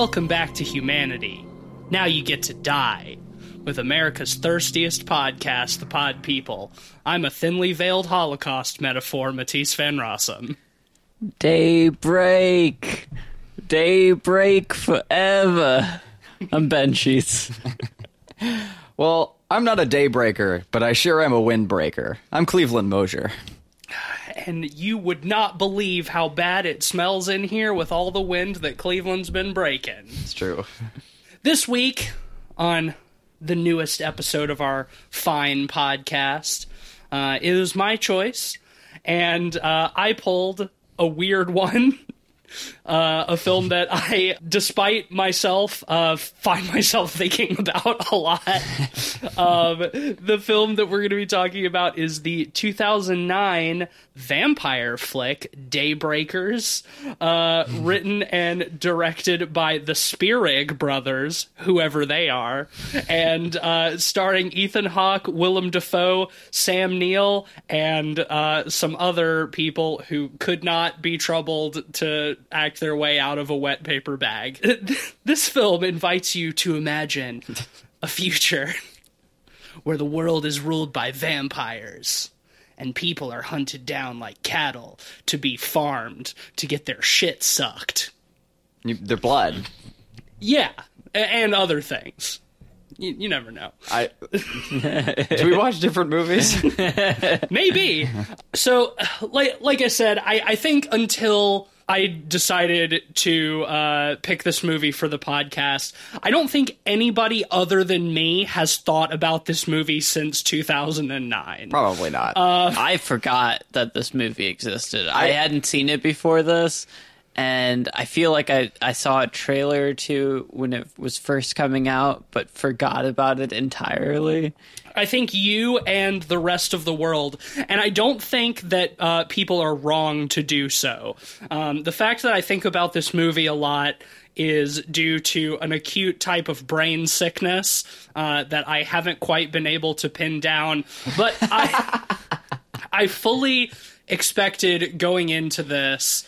Welcome back to humanity. Now you get to die. With America's thirstiest podcast, The Pod People. I'm a thinly veiled Holocaust metaphor, Matisse Van Rossum. Daybreak. Daybreak forever. I'm Ben Sheets. Well, I'm not a daybreaker, but I sure am a windbreaker. I'm Cleveland Mosier. And you would not believe how bad it smells in here with all the wind that Cleveland's been breaking. It's true. This week, on the newest episode of our fine podcast, uh, it was my choice, and uh, I pulled a weird one. Uh, a film that I, despite myself, uh, find myself thinking about a lot. um, the film that we're going to be talking about is the 2009 vampire flick Daybreakers, uh, written and directed by the Spierig brothers, whoever they are, and uh, starring Ethan Hawke, Willem Dafoe, Sam Neill, and uh, some other people who could not be troubled to act their way out of a wet paper bag. this film invites you to imagine a future where the world is ruled by vampires and people are hunted down like cattle to be farmed to get their shit sucked. You, their blood. Yeah, a- and other things. You, you never know. I. Do we watch different movies? Maybe. so, like like I said, I, I think until I decided to uh, pick this movie for the podcast, I don't think anybody other than me has thought about this movie since 2009. Probably not. I forgot that this movie existed. I, hadn't seen it before this, and I feel like I, I saw a trailer or two when it was first coming out, but forgot about it entirely. I think you and the rest of the world, and I don't think that uh, people are wrong to do so. Um, the fact that I think about this movie a lot is due to an acute type of brain sickness uh, that I haven't quite been able to pin down. But I, I fully expected going into this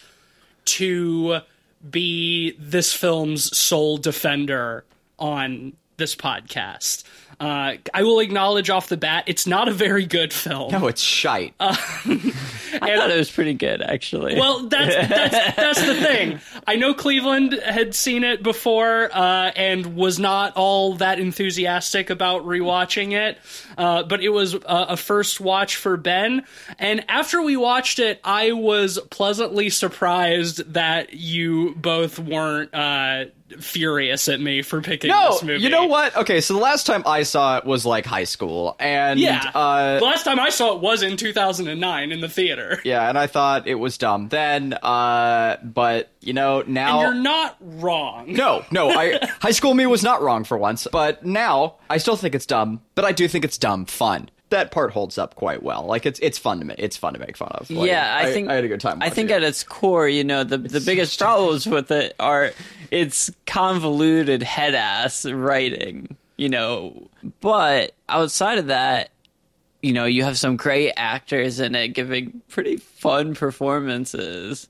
to be this film's sole defender on this podcast. Uh, I will acknowledge off the bat, it's not a very good film. no, it's shite. I thought it was pretty good, actually. Well, that's, that's that's the thing. I know Cleveland had seen it before uh, and was not all that enthusiastic about rewatching it, uh, but it was a, a first watch for Ben. And after we watched it, I was pleasantly surprised that you both weren't uh, furious at me for picking no, this movie. you know what? Okay, so the last time I saw it was like high school, and Yeah. uh, the last time I saw it was in 2009 in the theater. yeah, and I thought it was dumb then. Uh, but you know now. You're not wrong. No, no, I high school me was not wrong for once, but now I still think it's dumb, but I do think it's dumb fun. That part holds up quite well. Like it's it's fun to make it's fun to make fun of. Like, yeah, I, think I had a good time. I think it. at its core, you know, the the biggest problems with it are its convoluted head ass writing. You know, but outside of that, you know, you have some great actors in it giving pretty fun performances.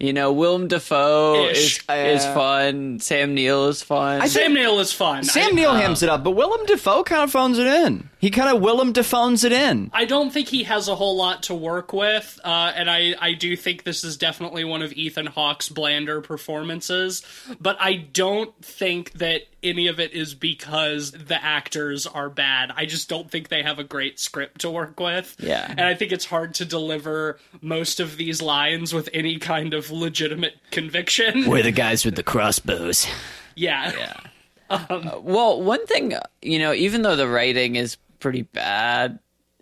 You know, Willem Dafoe Ish. is is Uh, fun. Sam Neill is fun. Sam Neill is fun. Sam I- Neill hams it up, but Willem Dafoe kind of phones it in. He kind of Willem Daphones it in. I don't think he has a whole lot to work with, uh, and I, I do think this is definitely one of Ethan Hawke's blander performances. But I don't think that any of it is because the actors are bad. I just don't think they have a great script to work with. Yeah. and I think it's hard to deliver most of these lines with any kind of legitimate conviction. We're the guys with the crossbows. yeah, Yeah. well, one thing, you know, even though the writing is pretty bad,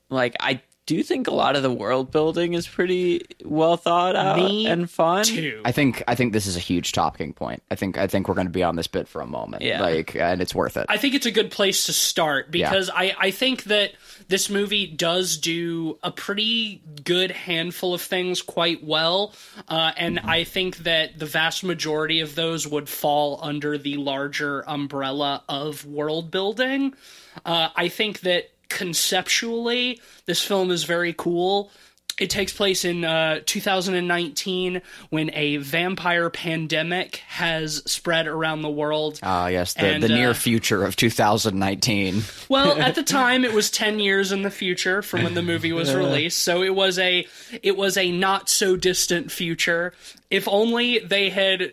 like I do think a lot of the world building is pretty well thought out Me and fun. too. I think I think this is a huge talking point. I think I think we're going to be on this bit for a moment. Yeah. Like, and it's worth it. I think it's a good place to start because I, I think that this movie does do a pretty good handful of things quite well. Uh, and I think that the vast majority of those would fall under the larger umbrella of world building. Uh, I think that conceptually, this film is very cool. It takes place in uh, 2019 when a vampire pandemic has spread around the world. Ah, yes, the, And, the near uh, future of 2019. Well, at the time, it was ten years in the future from when the movie was released, so it was a it was a not so distant future. If only they had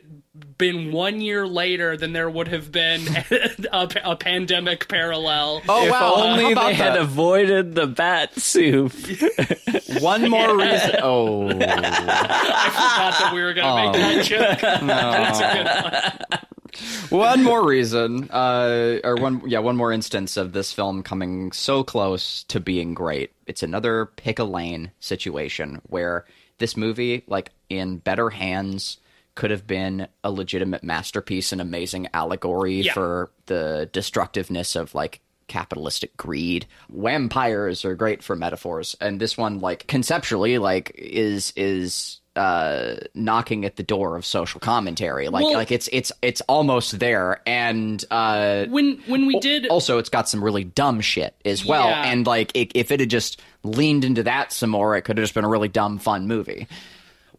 been one year later, then there would have been a, a pandemic parallel. Oh if wow! only how about they had that? avoided the bat soup. one more reason. Oh, I forgot that we were going to make that joke. That's a good one. one more reason, uh, or one yeah, one more instance of this film coming so close to being great. It's another pick a lane situation where this movie, like in better hands, could have been a legitimate masterpiece, an amazing allegory Yeah. for the destructiveness of like capitalistic greed. Vampires are great for metaphors, and this one, like conceptually, like is is uh knocking at the door of social commentary like Well- like it's it's it's almost there and uh When when we did also it's got some really dumb shit as well Yeah. and like it, if it had just leaned into that some more it could have just been a really dumb fun movie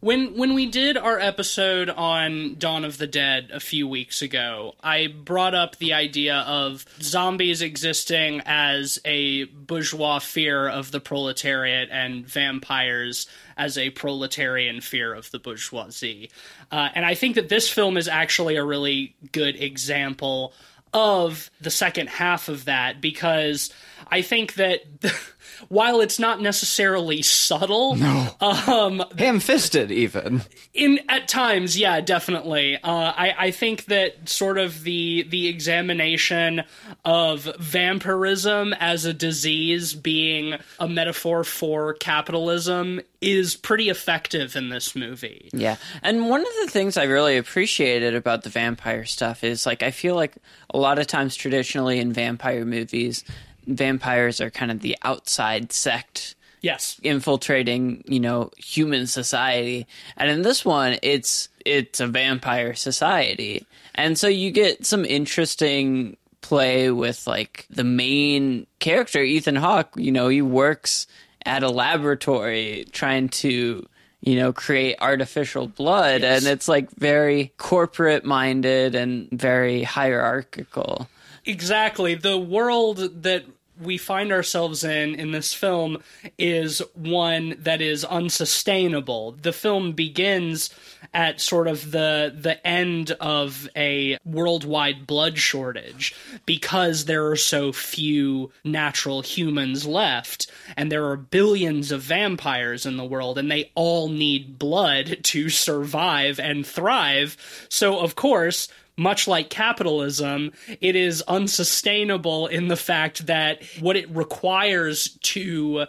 When when we did our episode on Dawn of the Dead a few weeks ago, I brought up the idea of zombies existing as a bourgeois fear of the proletariat and vampires as a proletarian fear of the bourgeoisie. Uh, and I think that this film is actually a really good example of the second half of that because I think that while it's not necessarily subtle, No. um, ham-fisted even in at times yeah definitely uh, I, I think that sort of the the examination of vampirism as a disease being a metaphor for capitalism is pretty effective in this movie Yeah. And one of the things I really appreciated about the vampire stuff is like I feel like a lot of times traditionally in vampire movies, vampires are kind of the outside sect yes infiltrating, you know, human society. And in this one, it's it's a vampire society. And so you get some interesting play with like the main character Ethan Hawke, you know, he works at a laboratory trying to you know create artificial blood and it's like very corporate minded and very hierarchical Exactly. The world that we find ourselves in in this film is one that is unsustainable. The film begins at sort of the the end of a worldwide blood shortage because there are so few natural humans left and there are billions of vampires in the world and they all need blood to survive and thrive. So of course, much like capitalism, it is unsustainable in the fact that what it requires to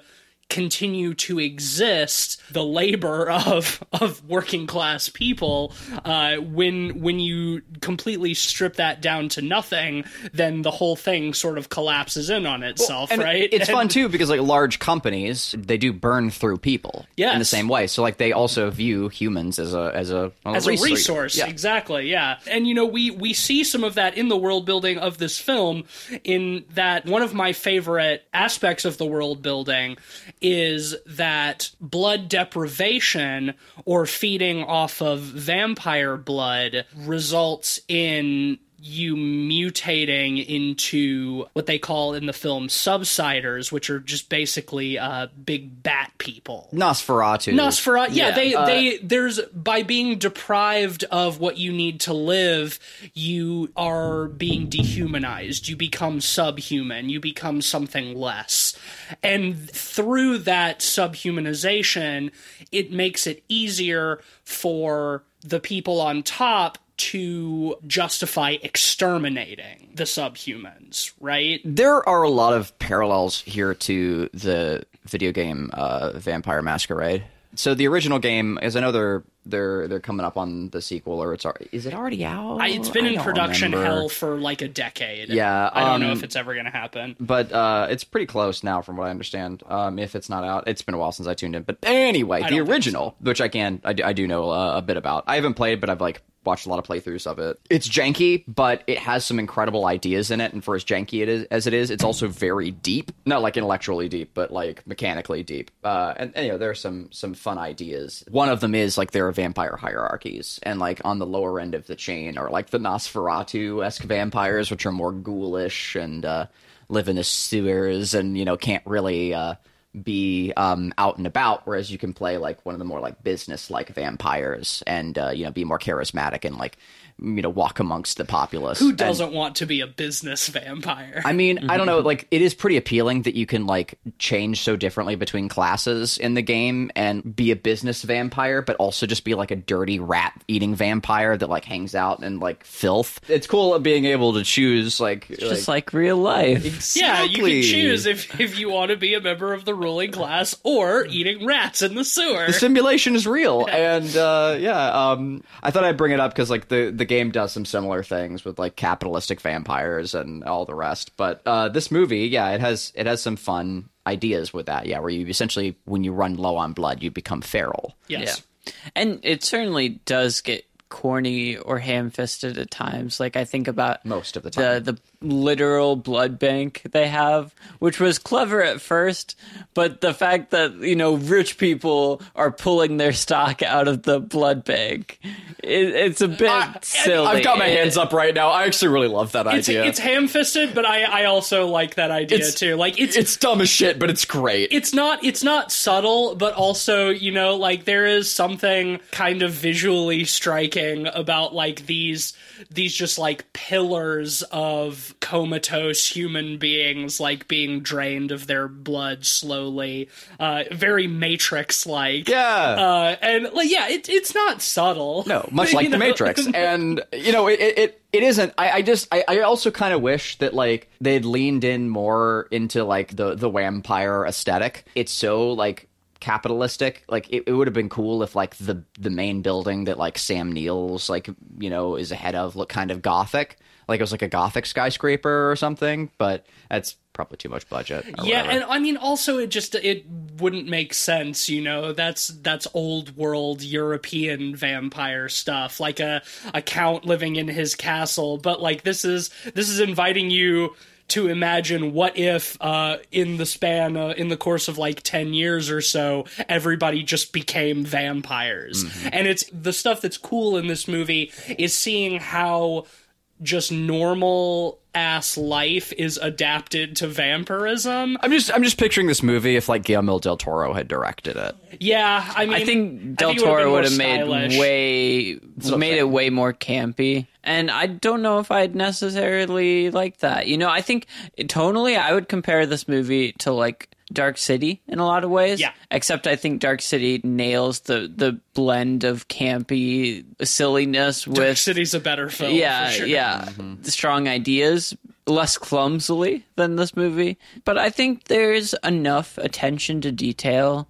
continue to exist, the labor of of working class people, uh, when when you completely strip that down to nothing, then the whole thing sort of collapses in on itself, and right? it's And- fun too because like large companies they do burn through people in the same way. So like they also view humans as a as a, as a resource Yeah. exactly yeah. And you know we we see some of that in the world building of this film. In that one of my favorite aspects of the world building is that blood deprivation or feeding off of vampire blood results in you mutating into what they call in the film subsiders, which are just basically uh, big bat people. Nosferatu Nosferatu. Yeah, Yeah, they uh, they there's by being deprived of what you need to live, you are being dehumanized. You become subhuman. You become something less. And through that subhumanization, it makes it easier for the people on top to justify exterminating the subhumans, right? there are a lot of parallels here to the video game uh, Vampire Masquerade. So the original game, as I know they're they're they're coming up on the sequel, or it's is it already out? I, it's been I in production remember. hell for like a decade. Yeah, I don't know um, if it's ever going to happen. but uh, it's pretty close now, from what I understand. Um, if it's not out, it's been a while since I tuned in. But anyway, the don't think original, which I can, I do, I do know uh, a bit about. I haven't played, but I've like watched a lot of playthroughs of it. It's janky, but it has some incredible ideas in it. And for as janky it is as it is, it's also very deep. Not like intellectually deep, but like mechanically deep. Uh, and, and you know, there are some some fun ideas. One of them is like there are vampire hierarchies, and like on the lower end of the chain are like the Nosferatu esque vampires, which are more ghoulish and. Uh, live in the sewers and you know can't really uh, be um, out and about whereas you can play like one of the more like business like vampires and uh, you know be more charismatic and like you know walk amongst the populace Who doesn't want to be a business vampire? I mean, I don't know. Like, it is pretty appealing that you can like change so differently between classes in the game and be a business vampire, but also just be like a dirty rat eating vampire that like hangs out in like filth. It's cool being able to choose like Just like real life. yeah, you can choose if if you want to be a member of the ruling class or eating rats in the sewer. the simulation is real and uh yeah um i thought i'd bring it up because like the the game does some similar things with like capitalistic vampires and all the rest but uh this movie yeah it has it has some fun ideas with that yeah where you essentially when you run low on blood you become feral yes. Yeah. And it certainly does get corny or ham fisted at times. Like I think about Most of the time. The the literal blood bank they have, which was clever at first, but the fact that, you know, rich people are pulling their stock out of the blood bank. It, it's a bit silly. I've got my It- hands up right now. I actually really love that It's idea. it's ham fisted, but I I also like that idea It's- too. Like it's it's dumb as shit, but it's great. it's not it's not subtle but also you know like there is something kind of visually striking about like these these just like pillars of comatose human beings like being drained of their blood slowly uh very matrix like yeah. uh and like yeah it, it's not subtle No, much like You the know? Matrix, and you know, it it, it isn't. I, I just I, I also kind of wish that like they'd leaned in more into like the the vampire aesthetic. It's so like capitalistic. Like it, it would have been cool if like the the main building that like Sam Neill's like you know is ahead of look kind of gothic. Like it was like a gothic skyscraper or something, but that's probably too much budget. yeah whatever. and i mean also it just it wouldn't make sense you know that's that's old world european vampire stuff like a a count living in his castle but like this is this is inviting you to imagine what if uh, in the span uh, in the course of like 10 years or so everybody just became vampires. And it's the stuff that's cool in this movie is seeing how just normal ass life is adapted to vampirism. I'm just I'm just picturing this movie if like Guillermo del Toro had directed it. Yeah, I mean, I think Del it would've Toro would have made way what made it way more campy. And I don't know if I'd necessarily like that. You know, I think tonally I would compare this movie to like Dark City in a lot of ways. Yeah. Except I think Dark City nails the the blend of campy silliness Dark with City's a better film. yeah, for sure. yeah, mm-hmm. strong ideas, less clumsily than this movie. But I think there's enough attention to detail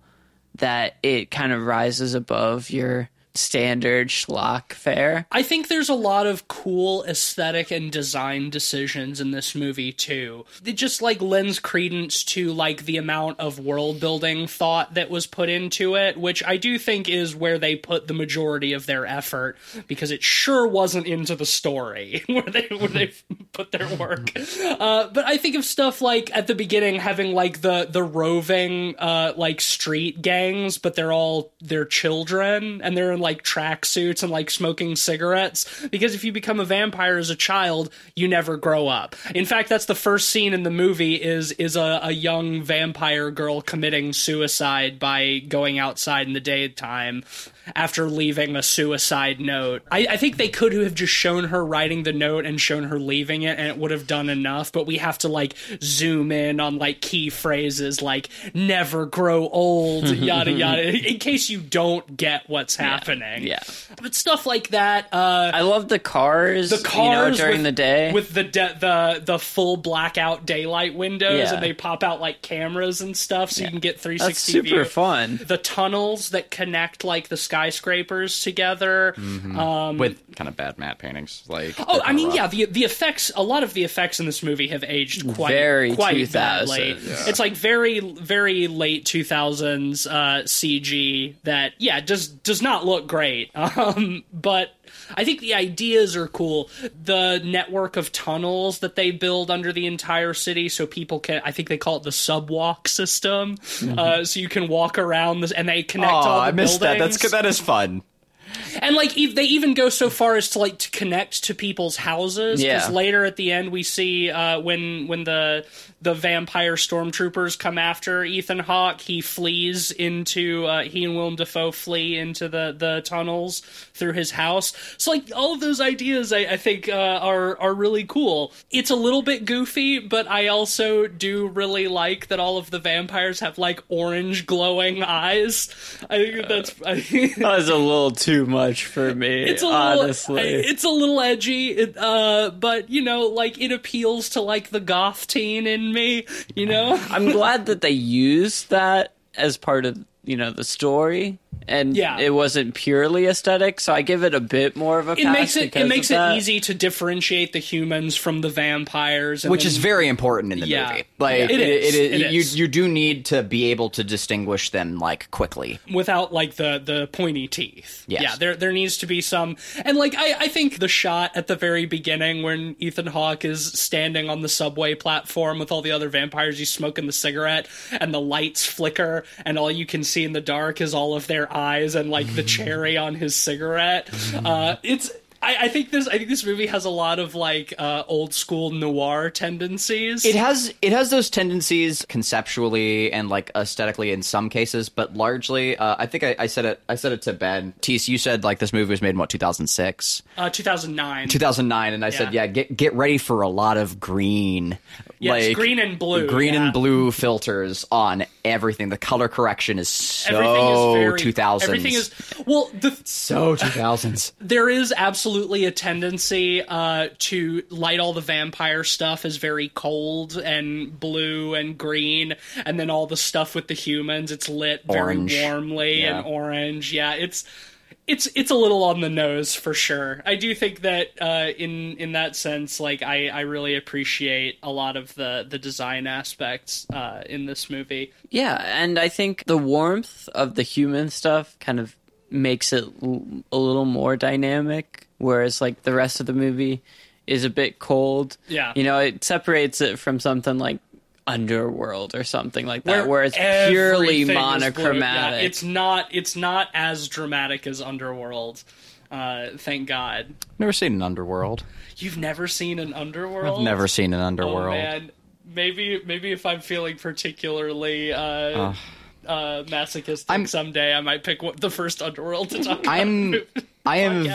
that it kind of rises above your standard schlock fare. I think there's a lot of cool aesthetic and design decisions in this movie too. It just like lends credence to like the amount of world building thought that was put into it, which I do think is where they put the majority of their effort because it sure wasn't into the story where they where they put their work. Uh, but I think of stuff like at the beginning having like the the roving uh, like street gangs, but they're all they're children and they're in like tracksuits and like smoking cigarettes. Because if you become a vampire as a child, you never grow up. In fact, that's the first scene in the movie is is a, a young vampire girl committing suicide by going outside in the daytime after leaving a suicide note. I, I think they could have just shown her writing the note and shown her leaving it, and it would have done enough. But we have to like zoom in on like key phrases like "never grow old," yada yada, in case you don't get what's happening. happening. Yeah. but stuff like that. Uh, I love the cars. the you know, cars during with, the day. with the de- the the full blackout daylight windows, Yeah. and they pop out like cameras and stuff, so you can get 360 That's super view. fun. The tunnels that connect like the skyscrapers together. Um, with kind of bad matte paintings. Like Oh, I mean, rough. yeah, the the effects. A lot of the effects in this movie have aged quite Very quite 2000s. badly. Yeah. It's like very very late two thousands uh, CG that yeah does does not look great. Um, but I think the ideas are cool. The network of tunnels that they build under the entire city, so people can. I think they call it the subwalk system. Uh, so you can walk around this, and they connect Oh, all the I missed that. That's buildings. that is fun. And like ev- they even go so far as to like to connect to people's houses. Yeah. Because later at the end we see uh, when when the the vampire stormtroopers come after Ethan Hawke, he flees into uh, he and Willem Dafoe flee into the the tunnels through his house. So like all of those ideas, I, I think uh, are are really cool. It's a little bit goofy, but I also do really like that all of the vampires have like orange glowing eyes. I think that's. I, That was a little too much for me. it's a little honestly. it's a little edgy it, uh but you know like it appeals to like the goth teen in me you know I'm glad that they used that as part of you know the story, and Yeah. it wasn't purely aesthetic. So I give it a bit more of a. it pass makes it it makes it that. easy to differentiate the humans from the vampires and which then- is very important in the Yeah. movie. Like Yeah. It it, is. it, It you is. you do need to be able to distinguish them like quickly. without like the the pointy teeth. Yes. Yeah, there there needs to be some and like I I think the shot at the very beginning when Ethan Hawke is standing on the subway platform with all the other vampires, he's smoking the cigarette and the lights flicker and all you can see in the dark is all of their eyes and like the cherry on his cigarette. Uh, it's I, I think this I think this movie has a lot of like uh, old school noir tendencies. It has it has those tendencies conceptually and like aesthetically in some cases, but largely, uh, I think I, I said it. I said it to Ben. Tease, you said like this movie was made in what 2006, uh, 2009. 2009, and I said, Yeah. yeah, get get ready for a lot of green, Yes, like green and blue, green yeah. and blue filters on everything. The color correction is so Everything 2000s. Everything is well. The so 2000s. there is absolutely a tendency uh, to light all the vampire stuff as very cold and blue and green, and then all the stuff with the humans, it's lit very warmly Yeah. and orange. Yeah, it's. It's it's a little on the nose for sure. I do think that uh, in in that sense, like I, I really appreciate a lot of the the design aspects uh, in this movie. Yeah, and I think the warmth of the human stuff kind of makes it l- a little more dynamic, whereas like the rest of the movie is a bit cold. Yeah. you know, it separates it from something like Underworld or something like that, where, it's purely monochromatic. Yeah, it's not. It's not as dramatic as Underworld. Uh, thank God. Never seen an underworld. You've never seen an Underworld. I've never seen an underworld Oh underworld. man, maybe maybe if I'm feeling particularly uh, uh, masochistic I'm- someday, I might pick what, the first Underworld to talk I'm about. I am.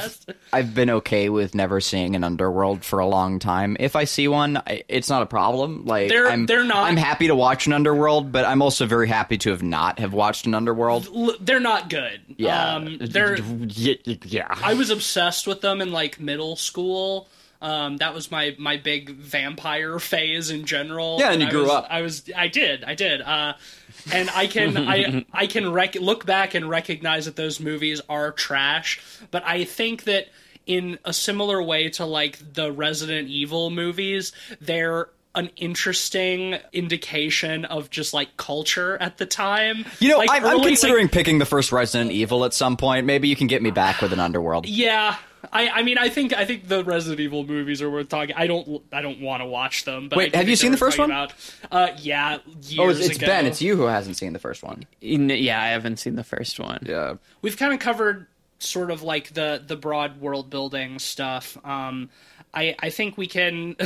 I've been okay with never seeing an underworld for a long time. If I see one, I, it's not a problem. Like They're- I'm they're not- I'm happy to watch an underworld, but I'm also very happy to have not have watched an underworld. L- they're not good. Yeah. um, they're yeah. I was obsessed with them in like middle school. Um, that was my my big vampire phase in general. Yeah, and you I grew was- up. I was I did I did. Uh, and I can I I can rec- look back and recognize that those movies are trash. But I think that in a similar way to like the Resident Evil movies, they're an interesting indication of just like culture at the time. You know, Like, I'm, I'm early, like- considering picking the first Resident Evil at some point. Maybe you can get me back with an underworld. Yeah, I, I mean, I think I think the Resident Evil movies are worth talking. I don't I don't want to watch them. But Wait, have you seen the first one? About. Uh, yeah, years Oh, it's, it's ago. Ben. It's you who hasn't seen the first one. yeah, I haven't seen the first one. Yeah. We've kind of covered sort of like the the broad world building stuff. Um, I I think we can.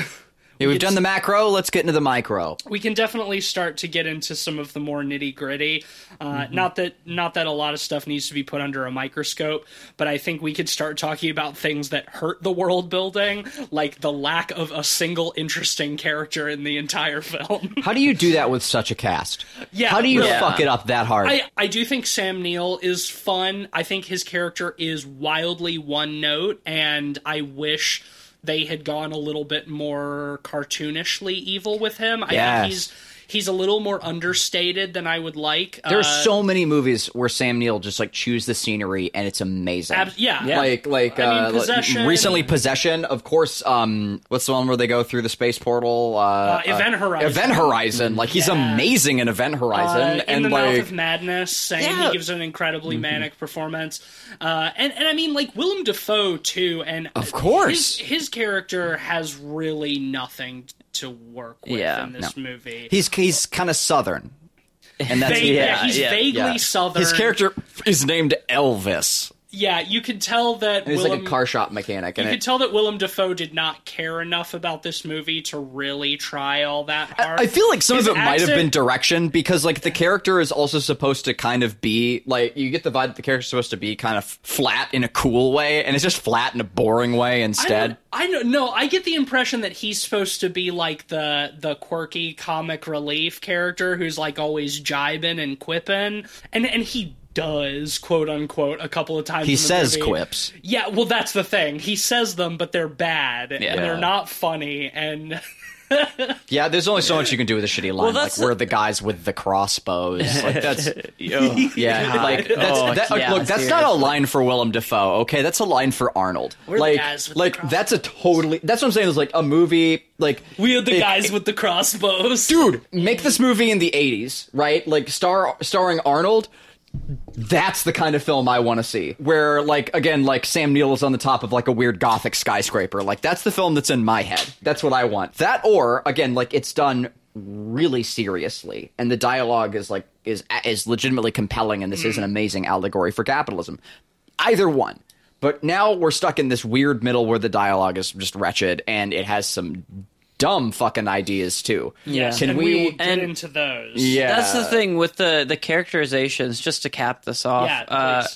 Yeah, we've done the macro. Let's get into the micro. we can definitely start to get into some of the more nitty gritty. Uh, Not that not that a lot of stuff needs to be put under a microscope, but I think we could start talking about things that hurt the world building, like the lack of a single interesting character in the entire film. How do you do that with such a cast? Yeah, How do you really. fuck it up that hard? I, I do think Sam Neill is fun. I think his character is wildly one note, and I wish they had gone a little bit more cartoonishly evil with him. I Yes. think he's he's a little more understated than I would like. There's Uh, so many movies where Sam Neill just like chews the scenery and it's amazing. Ab- yeah. Yeah. Like like I mean, uh, Possession- recently Possession, of course. Um, what's the one where they go through the space portal? Uh, Event Horizon. Event Horizon. Like he's Yeah. amazing in Event Horizon, uh, in and the like mouth of madness, saying Yeah. he gives an incredibly manic performance, uh, and and I mean like Willem Dafoe too, and Of course. his, his character has really nothing to work with Yeah. in this movie. he's he's kind of southern, and that's Vague- yeah, yeah, he's yeah, vaguely yeah. southern. His character is named Elvis. Yeah, you could tell that He's Willem, like a car shop mechanic, you could tell that Willem Dafoe did not care enough about this movie to really try all that hard. I feel like some His of it might have been direction because like the character is also supposed to kind of be like you get the vibe that the character's supposed to be kind of flat in a cool way, and it's just flat in a boring way I instead. I don't know. I get the impression that he's supposed to be like the the quirky comic relief character who's like always jibing and quipping, and and he does quote unquote a couple of times. He in the says movie. quips. Yeah, well, that's the thing. He says them, but they're bad and they're not funny. And Yeah, there's only so much you can do with a shitty line, like that's we're the guys with the crossbows. Like that's Yo. yeah, like that's Oh, that, yeah, look, that's not a line for Willem Dafoe. Okay, that's a line for Arnold. the like guys with the like that's a totally that's what I'm saying is like a movie like we are the it- guys with the crossbows. dude make this movie in the 80s right like star starring arnold that's the kind of film i want to see where like again like sam neill is on the top of like a weird gothic skyscraper. Like that's the film that's in my head. That's what i want. That or again like it's done really seriously and the dialogue is like is is legitimately compelling and this is an mm. amazing allegory for capitalism. Either one. But now we're stuck in this weird middle where the dialogue is just wretched and it has some dumb fucking ideas too Yeah. can and we, we will get and- into those. yeah That's the thing with the the characterizations. Just to cap this off, Yeah, uh.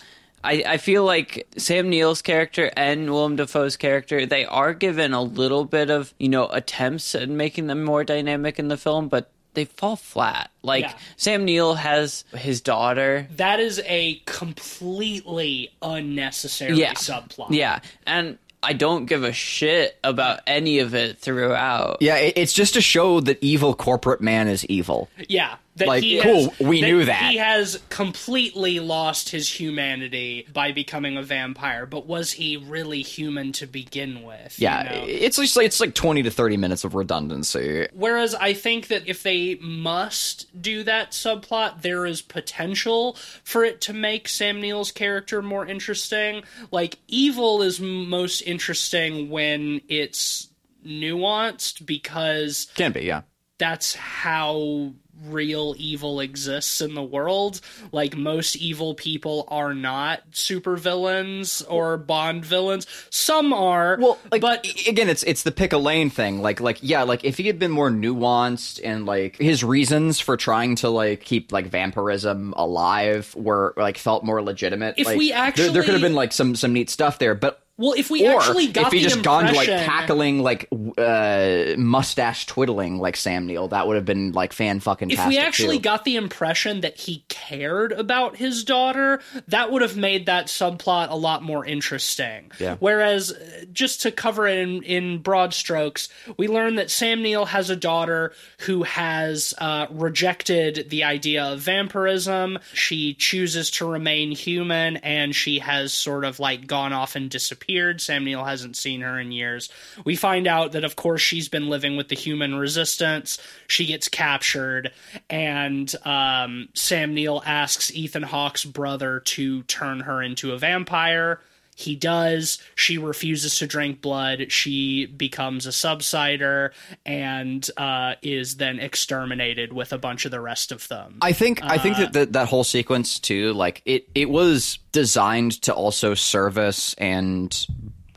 I I feel like Sam Neill's character and Willem Dafoe's character they are given a little bit of you know attempts at making them more dynamic in the film, but they fall flat. Like Yeah. Sam Neill has his daughter. That is a completely unnecessary Yeah, subplot. yeah, and I don't give a shit about any of it throughout. Yeah, it, it's just to show that evil corporate man is evil. Yeah. That Like, he cool, has, we knew that. He has completely lost his humanity by becoming a vampire, but was he really human to begin with? you Yeah, know? it's just like it's like twenty to thirty minutes of redundancy. Whereas I think that if they must do that subplot, there is potential for it to make Sam Neill's character more interesting. Like, evil is most interesting when it's nuanced because Can be, yeah. that's how real evil exists in the world. Like most evil people are not supervillains or Bond villains. Some are, Well, like, but again, it's it's the pick a lane thing. Like, like yeah, like if he had been more nuanced and like his reasons for trying to like keep like vampirism alive were like felt more legitimate. If like, we there, there could have been like some some neat stuff there, but. Well, if we Or actually got if he the just gone to like impression- cackling, like uh, mustache twiddling, like Sam Neill, that would have been like fan fucking. if we actually got the impression that he cared about his daughter, that would have made that subplot a lot more interesting. Yeah. Whereas, uh, just to cover it in, in broad strokes, we learn that Sam Neill has a daughter who has uh, rejected the idea of vampirism. She chooses to remain human, and she has sort of like gone off and disappeared. Sam Neill hasn't seen her in years. We find out that, of course, she's been living with the human resistance. She gets captured, and um, Sam Neill asks Ethan Hawke's brother to turn her into a vampire. He does. She refuses to drink blood. She becomes a subsider and uh, is then exterminated with a bunch of the rest of them. I think I think Uh, that, that that whole sequence too, like it it was designed to also service and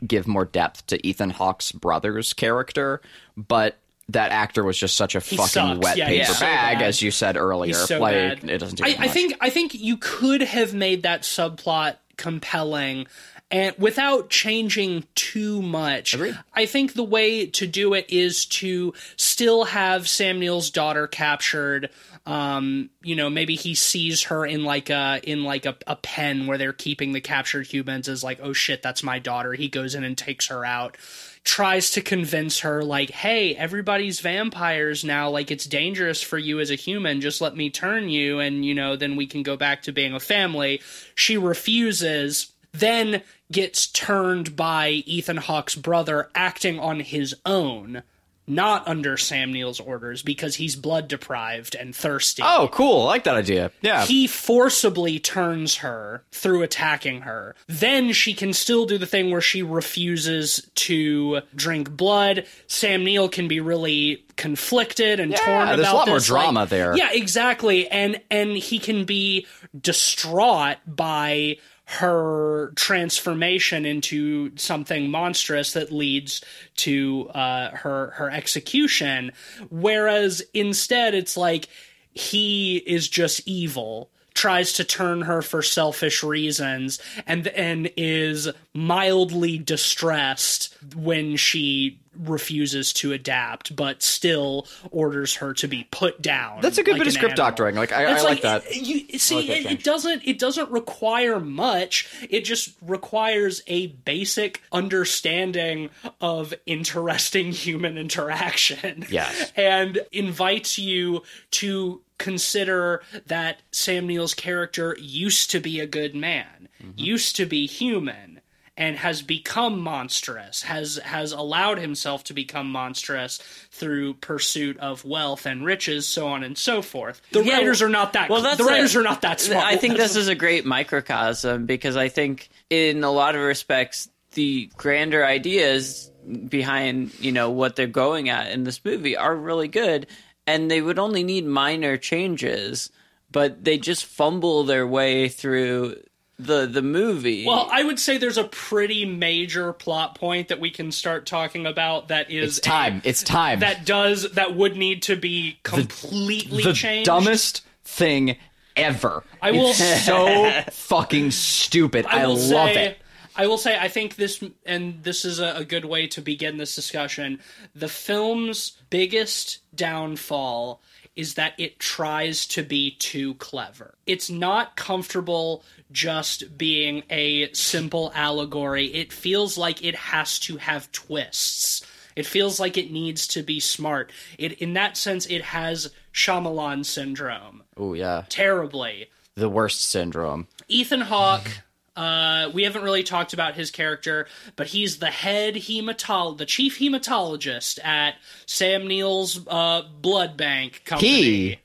give more depth to Ethan Hawke's brother's character, but that actor was just such a fucking sucks. wet Yeah, paper so bag, bad. as you said earlier. So like bad. it doesn't do I, that I think I think you could have made that subplot compelling and without changing too much. Agreed. I think the way to do it is to still have Sam Neill's daughter captured. Um, you know, maybe he sees her in like a in like a, a pen where they're keeping the captured humans as like, oh shit, that's my daughter. He goes in and takes her out tries to convince her like hey everybody's vampires now like it's dangerous for you as a human just let me turn you and you know then we can go back to being a family she refuses then gets turned by Ethan Hawke's brother acting on his own not under Sam Neill's orders because he's blood deprived and thirsty Oh, cool! I like that idea. Yeah, he forcibly turns her through attacking her. Then she can still do the thing where she refuses to drink blood. Sam Neill can be really conflicted and Yeah, torn about there's a lot more this, like- drama there. Yeah, exactly. And and he can be distraught by her transformation into something monstrous that leads to uh, her her execution. Whereas instead it's like he is just evil tries to turn her for selfish reasons and and is mildly distressed when she refuses to adapt but still orders her to be put down that's a good like bit of script animal. doctoring. Like I, I It's like that. you, see, that it, it doesn't. It doesn't require much. It just requires a basic understanding of interesting human interaction. Yes. and invites you to consider that Sam Neill's character used to be a good man, Mm-hmm. used to be human. And has become monstrous, has has allowed himself to become monstrous through pursuit of wealth and riches, so on and so forth. The Yeah, writers are not that. well, the writers a- are not that smart. I think this is a great microcosm because I think in a lot of respects the grander ideas behind you know what they're going at in this movie are really good and they would only need minor changes but they just fumble their way through the the movie Well, I would say there's a pretty major plot point that we can start talking about that is It's time. a- it's time. that does that would need to be completely the changed. dumbest thing ever. I will- It's so fucking stupid. I, I love say, it. I will say, I think this, and this is a, a good way to begin this discussion. The film's biggest downfall is that it tries to be too clever. It's not comfortable just being a simple allegory. It feels like it has to have twists. It feels like it needs to be smart. It, in that sense, it has Shyamalan syndrome Oh yeah, terribly. the worst syndrome. Ethan Hawke. Uh, we haven't really talked about his character, but he's the head hematol, the chief hematologist at Sam Neill's uh, blood bank company. He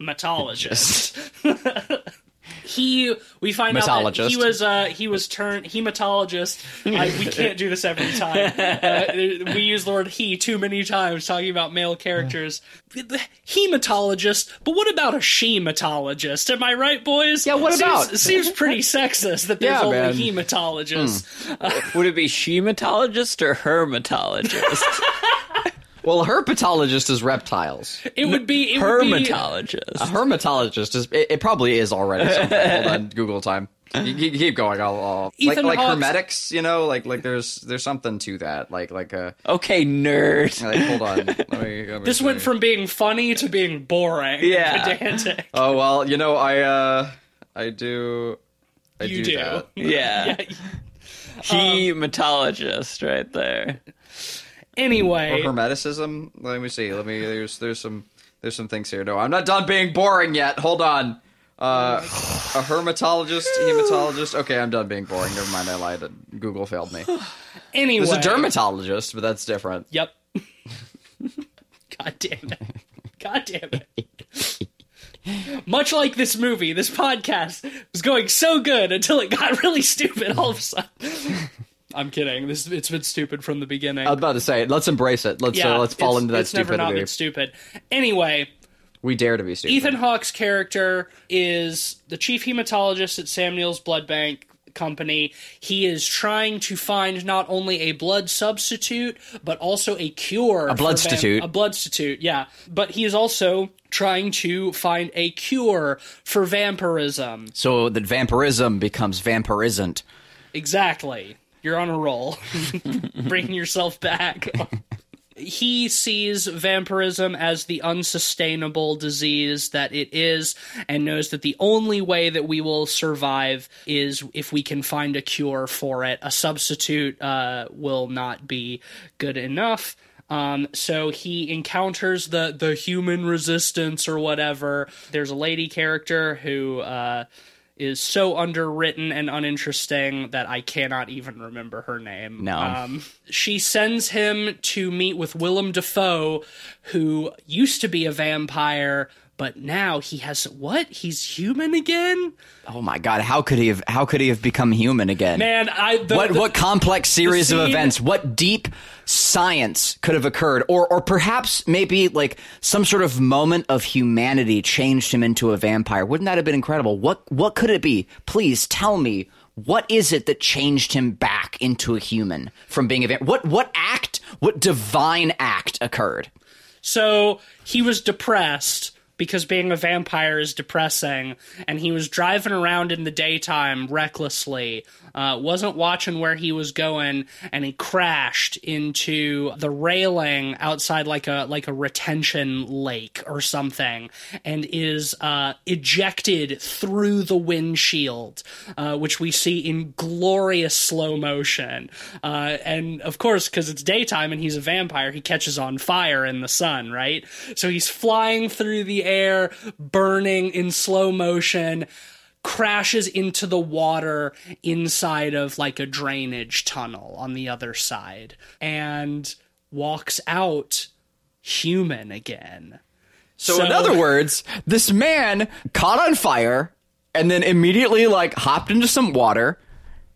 hematologist. he we find out that he was uh he was turned hematologist. I, we can't do this every time. Uh, we use the word he too many times talking about male characters. Hematologist, but what about a shematologist? Am I right, boys? Yeah, what Seems- about? Seems pretty sexist that there's Yeah, only man. hematologists. would it be shematologist or hermatologist Well, a herpetologist is reptiles. It would be it would be- hermatologist A hermatologist is. It, it probably is already something. Hold on, Google time. You, you keep going. I'll, I'll like like Hawke's- hermetics. You know, like like there's there's something to that. Like like a. okay nerd Like, hold on. Let me, let me This see. went from being funny to being boring. Yeah. pedantic. Oh well, you know I uh I do. I You do. do. that. yeah hematologist right there Anyway, Hermeticism. Let me see. Let me. There's there's some there's some things here. No, I'm not done being boring yet. Hold on. Uh, a hermatologist, hematologist. Okay, I'm done being boring. Never mind. I lied. Google failed me. anyway, There's a dermatologist, but that's different. Yep. God damn it. God damn it. Much like this movie, this podcast was going so good until it got really stupid all of a sudden. I'm kidding. This it's been stupid from the beginning. I was about to say, it. let's embrace it. Let's yeah, uh, let's fall into that it's never not been stupid. Anyway, We dare to be stupid. Ethan Hawke's character is the chief hematologist at Sam Neill's blood bank company. He is trying to find not only a blood substitute, but also a cure. A blood substitute. a blood substitute, yeah. But he is also trying to find a cure for vampirism. So that vampirism becomes vampirisant. Exactly. You're on a roll. Bringing yourself back. he sees vampirism as the unsustainable disease that it is and knows that the only way that we will survive is if we can find a cure for it. A substitute uh, will not be good enough. Um, so he encounters the the human resistance or whatever. There's a lady character who uh, is so underwritten and uninteresting that I cannot even remember her name. No. Um, she sends him to meet with Willem Dafoe, who used to be a vampire, but now he has what? He's human again? Oh my god, how could he have how could he have become human again? Man, I the, what the- what complex series of events, what deep science could have occurred or or perhaps maybe like some sort of moment of humanity changed him into a vampire. Wouldn't that have been incredible? What what could it be? Please tell me what is it that changed him back into a human from being a vampire? What what act, what divine act occurred? So he was depressed because being a vampire is depressing, and he was driving around in the daytime recklessly, uh, wasn't watching where he was going, and he crashed into the railing outside like a like a retention lake or something, and is uh, ejected through the windshield, uh, which we see in glorious slow motion. Uh, and of course, because it's daytime and he's a vampire, he catches on fire in the sun, right? So he's flying through the air, burning in slow motion. Crashes into the water inside of like a drainage tunnel on the other side and walks out human again. So, in other words, this man caught on fire and then immediately like hopped into some water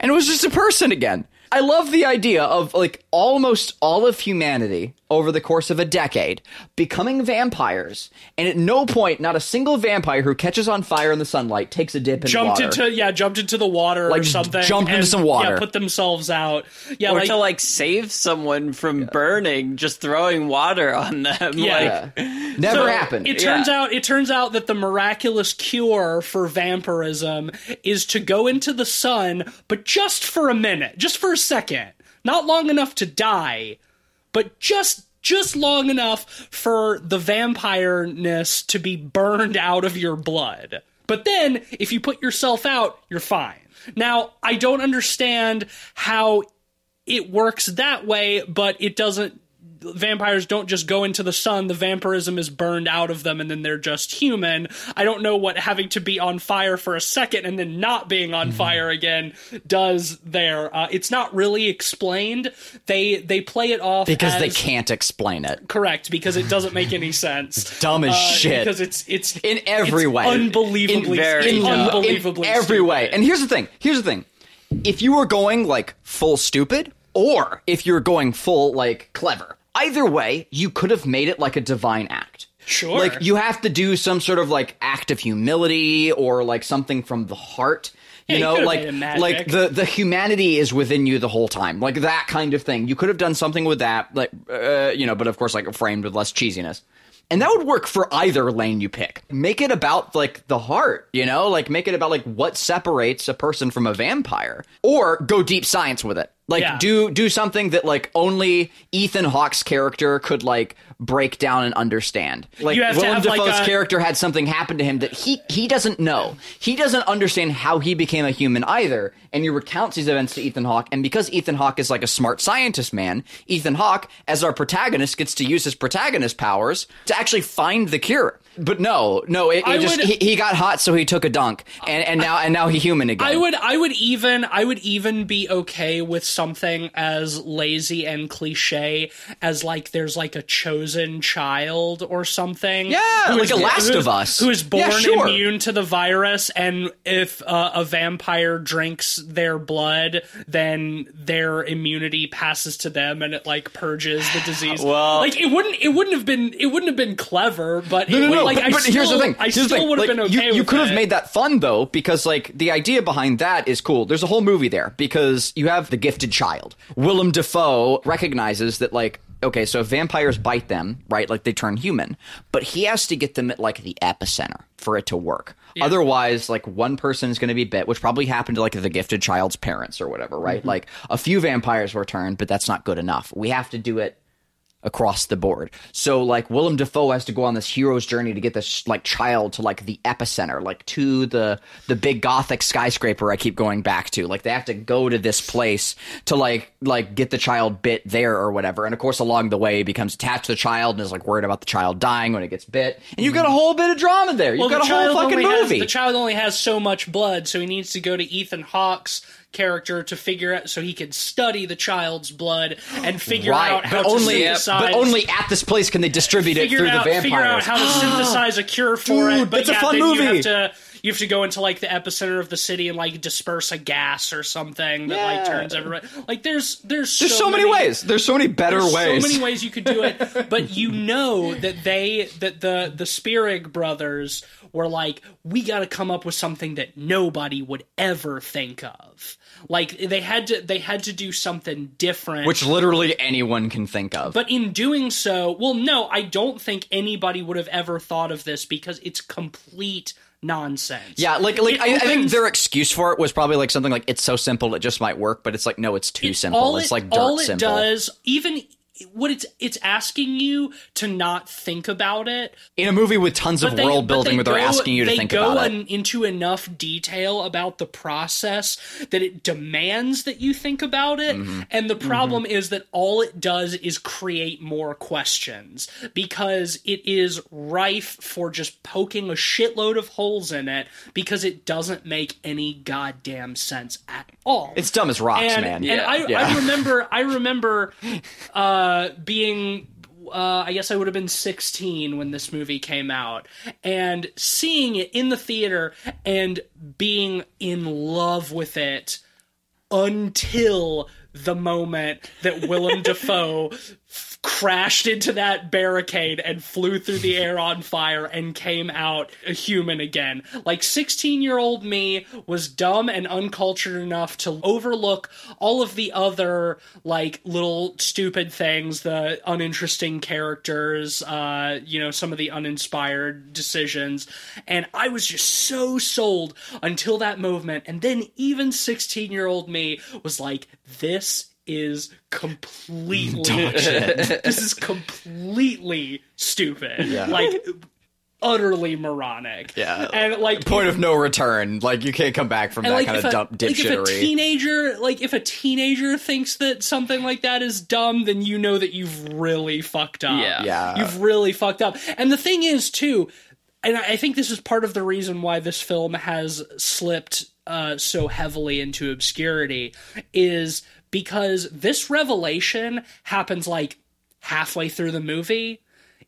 and was just a person again. I love the idea of like almost all of humanity over the course of a decade becoming vampires, and at no point, not a single vampire who catches on fire in the sunlight takes a dip in jumped water. into yeah jumped into the water Like, or something jumped into and, some water. yeah put themselves out yeah or like, to like save someone from burning, just throwing water on them. Yeah. Like, Yeah. Never So, happened. It turns Yeah. out it turns out that the miraculous cure for vampirism is to go into the sun, but just for a minute, just for a second. Not long enough to die, but just just long enough for the vampireness to be burned out of your blood. But then if you put yourself out, you're fine. Now, I don't understand how it works that way, but it doesn't. Vampires don't just go into the sun. The vampirism is burned out of them, and then they're just human. I don't know what having to be on fire for a second and then not being on fire again does there. Uh, it's not really explained. They they play it off because they can't explain it. correct because it doesn't make any sense. Dumb as Uh, shit. because it's it's In every it's way. unbelievably, In very it's dumb. unbelievably in every way. And here's the thing. Here's the thing. If you were going like full stupid, or if you're going full like clever, either way, you could have made it like a divine act. Sure. Like you have to do some sort of like act of humility or like something from the heart. You Yeah, know, like made it magic. like the the humanity is within you the whole time, like that kind of thing. You could have done something with that, like uh, you know, but of course, like framed with less cheesiness. And that would work for either lane you pick. Make it about like the heart, you know, like make it about like what separates a person from a vampire, or go deep science with it. Like Yeah. do do something that like only Ethan Hawke's character could like break down and understand. Like You Willem have, like, Dafoe's a- character had something happen to him that he he doesn't know. He doesn't understand how he became a human either. And he recounts these events to Ethan Hawke. And because Ethan Hawke is like a smart scientist man, Ethan Hawke, as our protagonist, gets to use his protagonist powers to actually find the cure. But no, no, it, it I just would- he, he got hot, so he took a dunk, and, and now and now he human again. I would I would even I would even be okay with something as lazy and cliche as like there's like a chosen child or something. Yeah, like is- a Last of Us. Who is born Yeah, sure. immune to the virus and if uh, a vampire drinks their blood, then their immunity passes to them and it like purges the disease. Well- like it wouldn't it wouldn't have been it wouldn't have been clever, but it no, no, would no, like, but, I but here's the thing. I Here's still would have Like, been okay You, you could have made that fun though, because like the idea behind that is cool. There's a whole movie there because you have the gifted child. Willem Dafoe recognizes that like okay, so if vampires bite them, right, like they turn human, but he has to get them at like the epicenter for it to work. Otherwise, like one person is going to be bit, which probably happened to like the gifted child's parents or whatever, right? Mm-hmm. Like a few vampires were turned, but that's not good enough. We have to do it across the board. So like Willem Dafoe has to go on this hero's journey to get this like child to like the epicenter, like to the the big gothic skyscraper I keep going back to. Like they have to go to this place to like like get the child bit there or whatever. And of course along the way he becomes attached to the child and is like worried about the child dying when it gets bit. And you've got a mm-hmm. whole bit of drama there. You've Well, got the a whole fucking movie. Has, the child only has so much blood, so he needs to go to Ethan Hawke's character to figure out so he can study the child's blood and figure right, out how but to only synthesize. but only at this place can they distribute it through out, the vampires. Figure out how to synthesize a cure for Dude, it. But that's a fun then You movie. have to you have to go into like the epicenter of the city and like disperse a gas or something that like turns everybody. Like there's there's There's so, many ways. There's so many better there's ways. so many ways you could do it, but you know that they that the the Spierig brothers were like, we got to come up with something that nobody would ever think of. Like they had to they had to do something different. which literally anyone can think of. but in doing so, well, no, I don't think anybody would have ever thought of this because it's complete nonsense. Yeah, like like It I, I think their excuse for it was probably like something like it's so simple it just might work, but it's like no, it's too simple. all it's like dirt all it simple. does, even what it's it's asking you to not think about it In a movie with tons of they- world building they where they're go- asking you to they think go about it. in- into enough detail about the process that it demands that you think about it. Mm-hmm. And the problem is that all it does is create more questions because it is rife for just poking a shitload of holes in it because it doesn't make any goddamn sense at all. It's dumb as rocks, and, man. And Yeah. I, Yeah. I remember, I remember uh, being. Uh, I guess I would have been 16 when this movie came out, and seeing it in the theater and being in love with it until the moment that Willem Dafoe f- crashed into that barricade and flew through the air on fire and came out a human again. Like 16 year old me was dumb and uncultured enough to overlook all of the other like little stupid things, the uninteresting characters, uh, you know, some of the uninspired decisions. And I was just so sold until that moment. And then even 16 year old me was like, this is completely this is completely stupid. Like utterly moronic. Yeah. And like Point of no return. Like you can't come back from that like kind of a, dumb like if a teenager like if a teenager thinks that something like that is dumb then you know that you've really fucked up Yeah. Yeah. you've really fucked up and the thing is too and i I think this is part of the reason why this film has slipped uh, so heavily into obscurity is because this revelation happens like halfway through the movie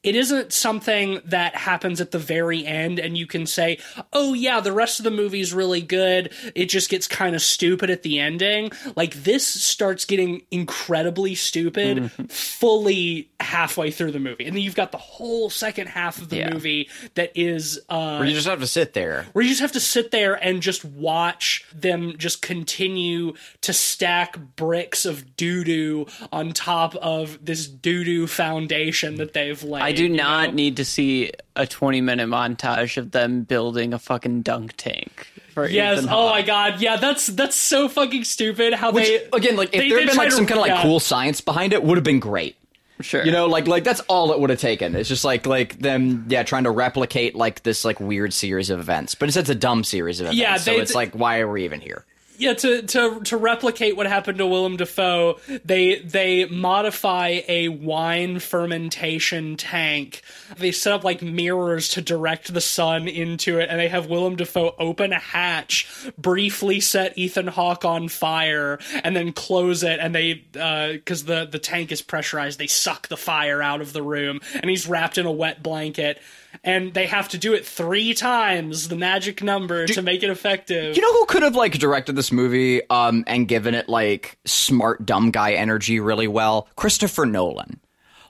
it isn't something that happens at the very end and you can say, oh yeah, the rest of the movie's really good. It just gets kind of stupid at the ending. Like this starts getting incredibly stupid Mm-hmm. fully halfway through the movie. And then you've got the whole second half of the Yeah. movie that is uh Where you just have to sit there. where you just have to sit there and just watch them just continue to stack bricks of doo doo on top of this doo doo foundation that they've laid. I do not know? need to see a 20 minute montage of them building a fucking dunk tank. For Yes. Ethan Oh Hawke. my god. Yeah. That's that's so fucking stupid. How Which they again, like if they- there had been try like to- some kind of like yeah. cool science behind it, would have been great. Sure. You know, like like that's all it would have taken. It's just like like them, yeah, trying to replicate like this like weird series of events. But it's it's a dumb series of events. Yeah, so they- it's like why are we even here? Yeah to to to replicate what happened to Willem Dafoe, they they modify a wine fermentation tank. They set up like mirrors to direct the sun into it, and they have Willem Dafoe open a hatch, briefly set Ethan Hawke on fire, and then close it. And they uh, because the the tank is pressurized, they suck the fire out of the room, and he's wrapped in a wet blanket. And they have to do it three times, the magic number, to make it effective. You know who could have like directed this movie um and given it like smart dumb guy energy really well? Christopher Nolan.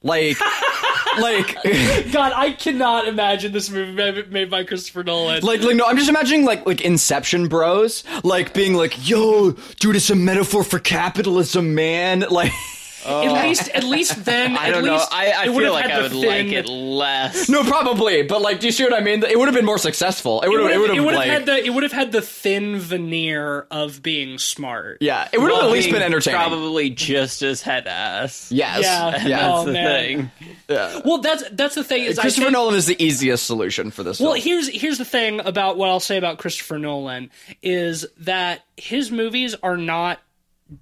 Like like God, I cannot imagine this movie made- made by Christopher Nolan. like like no i'm just imagining like like inception bros like being like yo dude it's a metaphor for capitalism man like at uh, least, at least then, I don't know. least I, I it feel like I the would like it less. no probably but like do you see what i mean it would have been more successful it would have it would have would like had the it would have had the thin veneer of being smart. yeah it would have While at least been entertaining Probably just as head ass. yes Yeah. yeah Oh, the man. thing. Well, that's that's the thing is christopher think- nolan is the easiest solution for this Well, film. here's here's the thing about what I'll say about Christopher Nolan is that his movies are not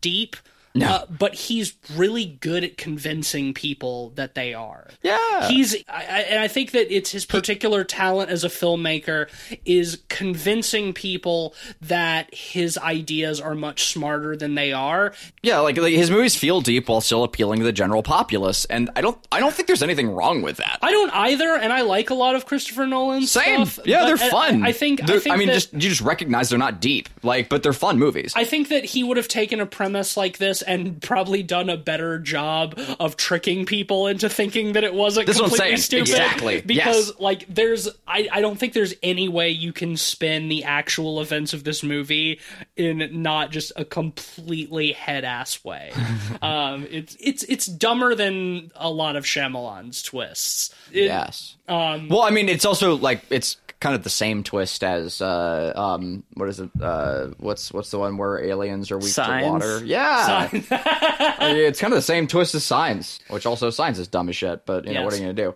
deep. Uh, but he's really good at convincing people that they are. Yeah. he's, I, I, and I think that it's his particular talent as a filmmaker is convincing people that his ideas are much smarter than they are. Yeah, like, like his movies feel deep while still appealing to the general populace, and I don't I don't think there's anything wrong with that. I don't either, and I like a lot of Christopher Nolan's Same, stuff. yeah, they're fun. I, think. They're- I think. mean, that, just you just recognize they're not deep, like, but they're fun movies. I think that he would have taken a premise like this and probably done a better job of tricking people into thinking that it wasn't This is what I'm completely saying. stupid. Exactly. Because Yes. like there's I, I don't think there's any way you can spin the actual events of this movie in not just a completely head ass way. um it's it's it's dumber than a lot of Shyamalan's twists. It- yes. Um Well, I mean, it's also like it's kind of the same twist as uh, um, what is it? Uh, what's what's the one where aliens are weak Signs? to water? Yeah, I mean, it's kind of the same twist as Signs, which also Signs is dumb as shit. But you know, what are you gonna do?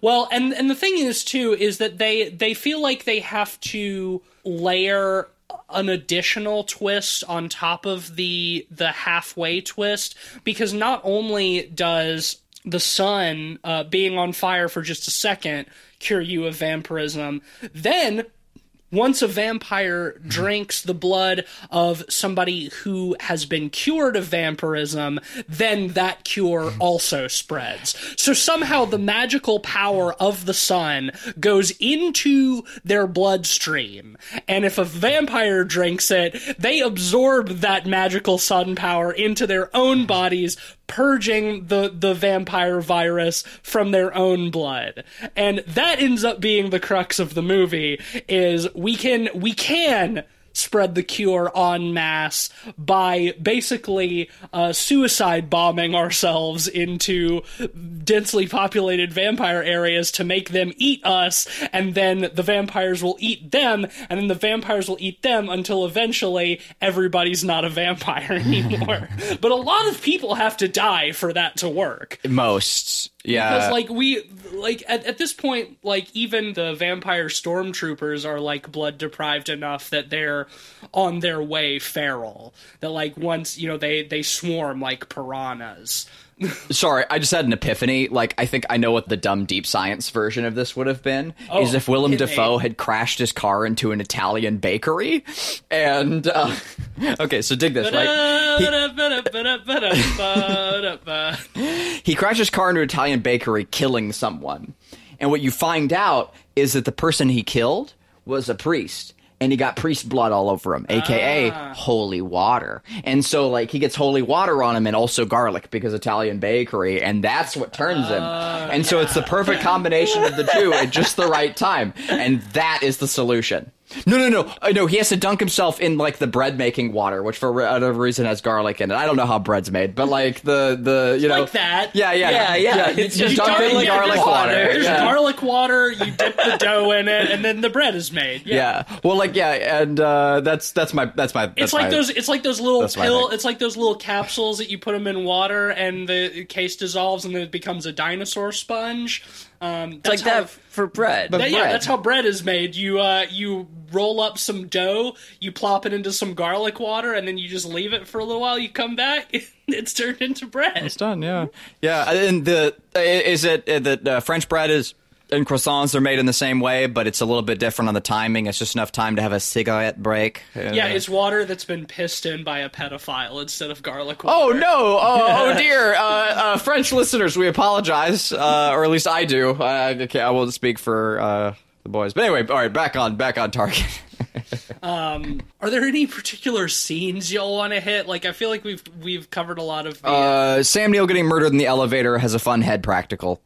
Well, and and the thing is too is that they they feel like they have to layer an additional twist on top of the the halfway twist because not only does the sun uh, being on fire for just a second cure you of vampirism, then once a vampire hmm. drinks the blood of somebody who has been cured of vampirism, then that cure hmm. also spreads. So somehow the magical power of the sun goes into their bloodstream. And if a vampire drinks it, they absorb that magical sun power into their own hmm. bodies, purging the, the vampire virus from their own blood. And that ends up being the crux of the movie is we can we can spread the cure en masse by basically uh, suicide bombing ourselves into densely populated vampire areas to make them eat us, and then the vampires will eat them, and then the vampires will eat them until eventually everybody's not a vampire anymore. but a lot of people have to die for that to work. Most, yeah. Because like we like at, at this point, like even the vampire stormtroopers are like blood deprived enough that they're on their way feral. That like once you know they they swarm like piranhas. Sorry, I just had an epiphany. Like, I think I know what the dumb deep science version of this would have been. is if Willem. Dafoe had crashed his car into an Italian bakery, and uh, okay, so dig this right. He crashed his car into an Italian bakery, killing someone, and what you find out is that the person he killed was a priest. And he got priest blood all over him, aka ah. holy water. And so, like, he gets holy water on him and also garlic because Italian bakery, and that's what turns him. Oh, and so, it's the perfect combination of the two at just the right time. And that is the solution. No, no, no, uh, no. He has to dunk himself in like the bread making water, which for whatever reason has garlic in it. I don't know how bread's made, but like the the you know Like that. Yeah, yeah, Yeah, yeah. You It's just just dunk it in garlic- garlic water. water. There's yeah. garlic water. You dip the dough in it, and then the bread is made. Yeah. Yeah. Well, like yeah, and uh, that's that's my that's my. That's It's like my- those. It's like those little pill. It's like those little capsules that you put them in water, and the case dissolves, and then it becomes a dinosaur sponge. Um, It's like that's how- that for bread. that- yeah, bread. that's how bread is made. You uh, you roll up some dough, you plop it into some garlic water, and then you just leave it for a little while. You come back, it's turned into bread. It's done. Yeah. Yeah. And the is it uh, that uh, French bread is. And croissants are made in the same way, but it's a little bit different on the timing. It's just enough time to have a cigarette break. Yeah, it's water that's been pissed in by a pedophile instead of garlic water. Oh no! Oh, oh dear! Uh, uh, French listeners, we apologize, uh, or at least I do. I, I, I won't speak for uh, the boys. But anyway, all right, back on back on target. Are there any particular scenes y'all want to hit? Like, I feel like we've we've covered a lot of the. Uh, Sam Neill getting murdered in the elevator has a fun head practical.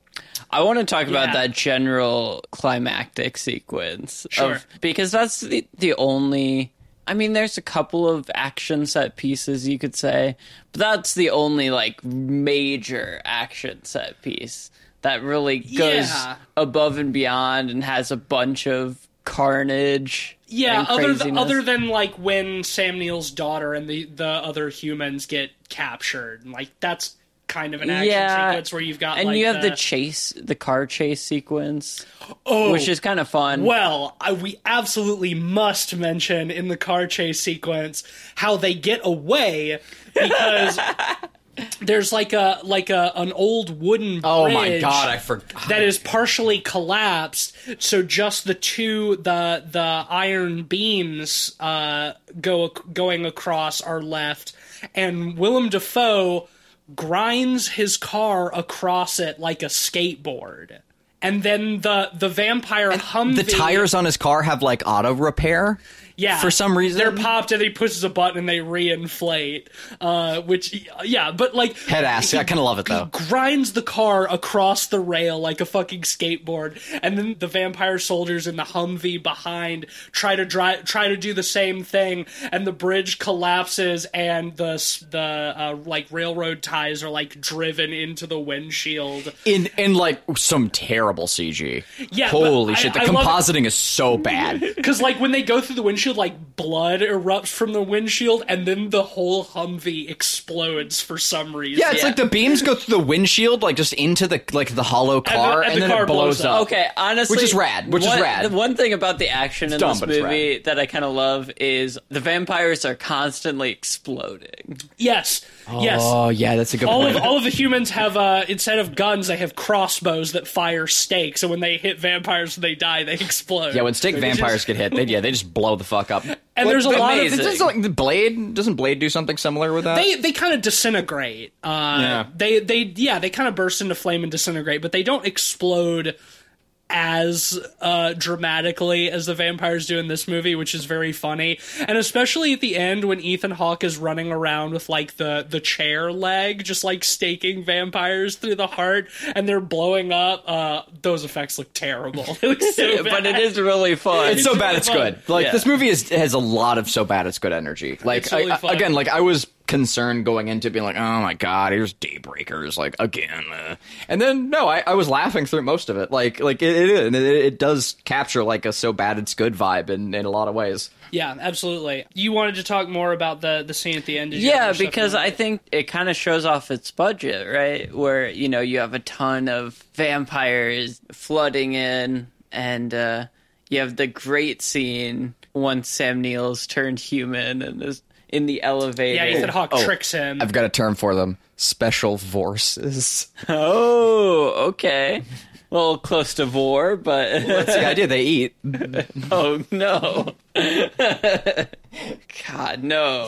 I want to talk about that general climactic sequence. Sure. Of, because that's the, the only. I mean, there's a couple of action set pieces you could say, but that's the only like major action set piece that really goes Yeah. above and beyond and has a bunch of carnage. Yeah, other th- other than like when Sam Neill's daughter and the the other humans get captured, like that's kind of an action Yeah, sequence where you've got and like you have the chase, the car chase sequence, oh, which is kind of fun. Well, I, we absolutely must mention in the car chase sequence how they get away because there's like a like a an old wooden Oh my god, I forgot. that is partially collapsed so just the two the the iron beams uh go going across are left and Willem Dafoe grinds his car across it like a skateboard and then the the vampire Humvee the tires on his car have like auto repair. Yeah, for some reason. they're popped and he pushes a button and they reinflate. Uh, which yeah, but like Head ass. I kind of love it though. grinds the car across the rail like a fucking skateboard, and then the vampire soldiers in the Humvee behind try to drive, try to do the same thing, and the bridge collapses, and the the uh, like railroad ties are like driven into the windshield. In in like some terrible CG. Yeah, Holy I- shit, the I compositing is so bad. Because like when they go through the windshield, like blood erupts from the windshield, and then the whole Humvee explodes for some reason. Yeah, it's like the beams go through the windshield, like just into the like the hollow car, and, and the then car it blows blows up. up. Okay, honestly, Which is rad, which is rad. The one thing about the action in dumb, this movie that I kind of love is the vampires are constantly exploding. yes, yes. Oh yeah, that's a good all point. of all of the humans have uh, instead of guns, they have crossbows that fire stakes, and when they hit vampires, when they die, they explode. yeah, when stake vampires is- get hit, they yeah they just blow the fuck up. and there's a but lot of amazing. Doesn't like the Blade doesn't Blade do something similar with that? they they kind of disintegrate. Uh, Yeah. They they yeah they kind of burst into flame and disintegrate, but they don't explode as uh, dramatically as the vampires do in this movie, which is very funny, and especially at the end when Ethan Hawke is running around with like the the chair leg, just like staking vampires through the heart, and they're blowing up. Uh, those effects look terrible. They look so but it is really fun. it's so It's bad really it's fun. good. Like Yeah. this movie is has a lot of so bad it's good energy. Like It's really I- I- fun. again, like I was concerned going into being like, oh my god, here's Daybreakers, like again, uh. and then no, I, I was laughing through most of it. Like like it it, it, it does capture like a so bad it's good vibe in, in a lot of ways. yeah, absolutely. You wanted to talk more about the the scene at the end? Did yeah, more stuff you because I think it kind of shows off its budget, right? Where you know you have a ton of vampires flooding in, and uh, you have the great scene once Sam Neill's turned human and is in the elevator. yeah, Ethan Hawke Oh, tricks him. I've got a term for them: special forces. Oh, okay. A little close to vor, but That's the idea. They eat. oh no. God no.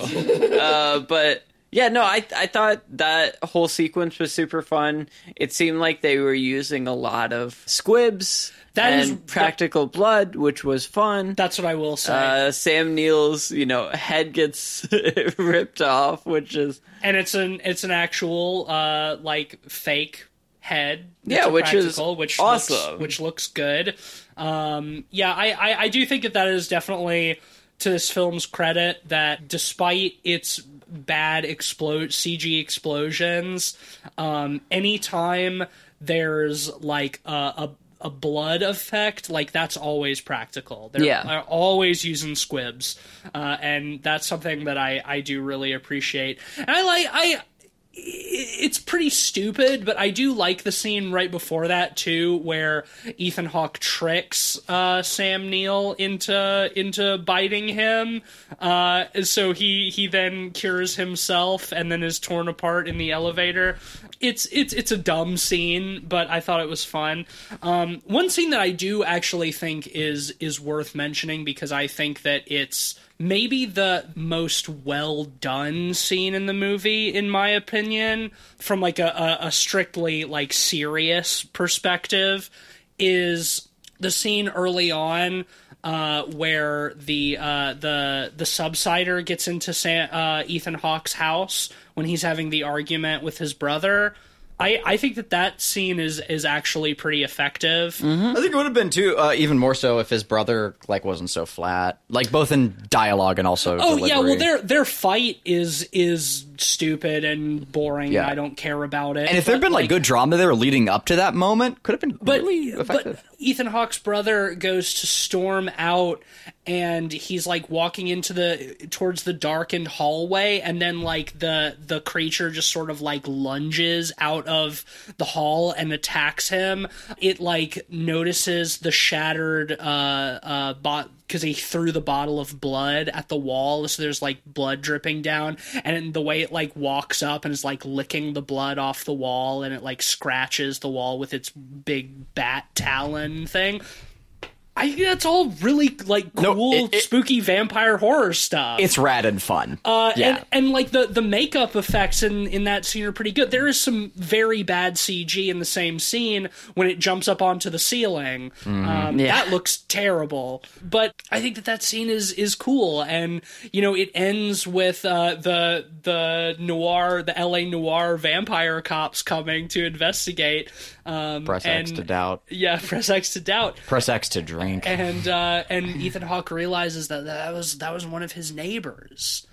Uh, but yeah, no, I I thought that whole sequence was super fun. It seemed like they were using a lot of squibs That and is- practical blood, which was fun. That's what I will say. Uh, Sam Neill's, you know, head gets ripped off, which is and it's an it's an actual uh like fake head Yeah, which is which awesome. looks, which looks good um yeah I, I i do think that that is definitely to this film's credit that despite its bad explode cg explosions um anytime there's like a, a a blood effect, like that's always practical. They're, Yeah. always using squibs, uh, and that's something that I I do really appreciate. And I like I it's pretty stupid, but I do like the scene right before that too, where Ethan Hawke tricks uh, Sam Neill into into biting him. Uh, so he he then cures himself and then is torn apart in the elevator. It's it's it's a dumb scene, but I thought it was fun. Um, one scene that I do actually think is is worth mentioning because I think that it's maybe the most well done scene in the movie in my opinion from like a, a, a strictly like serious perspective is the scene early on uh, where the uh, the the subsider gets into Sam, uh, Ethan Hawke's house when he's having the argument with his brother I, I think that that scene is is actually pretty effective. I think it would have been too, uh, even more so if his brother like wasn't so flat, like both in dialogue and also. Oh delivery. yeah, well their their fight is is stupid and boring. Yeah. I don't care about it. and if there'd but, been like, good drama there leading up to that moment, could have been but really but. Ethan Hawke's brother goes to storm out and he's like walking into the towards the darkened hallway and then like the the creature just sort of like lunges out of the hall and attacks him it like notices the shattered uh uh bot because he threw the bottle of blood at the wall so there's like blood dripping down and the way it like walks up and is like licking the blood off the wall and it like scratches the wall with its big bat talon thing i think that's all really like No, cool it- it- spooky vampire horror stuff It's rad and fun. uh, yeah. and, and like the, the makeup effects in, in that scene are pretty good. There is some very bad CG in the same scene when it jumps up onto the ceiling. Mm-hmm. Um, Yeah. That looks terrible. But I think that that scene is is cool, and you know it ends with uh, the the noir, the L.A. noir vampire cops coming to investigate. Um, Press X to doubt. Yeah, press X to doubt Press X to drink. and uh, and Ethan Hawke realizes that that was that was one of his neighbors.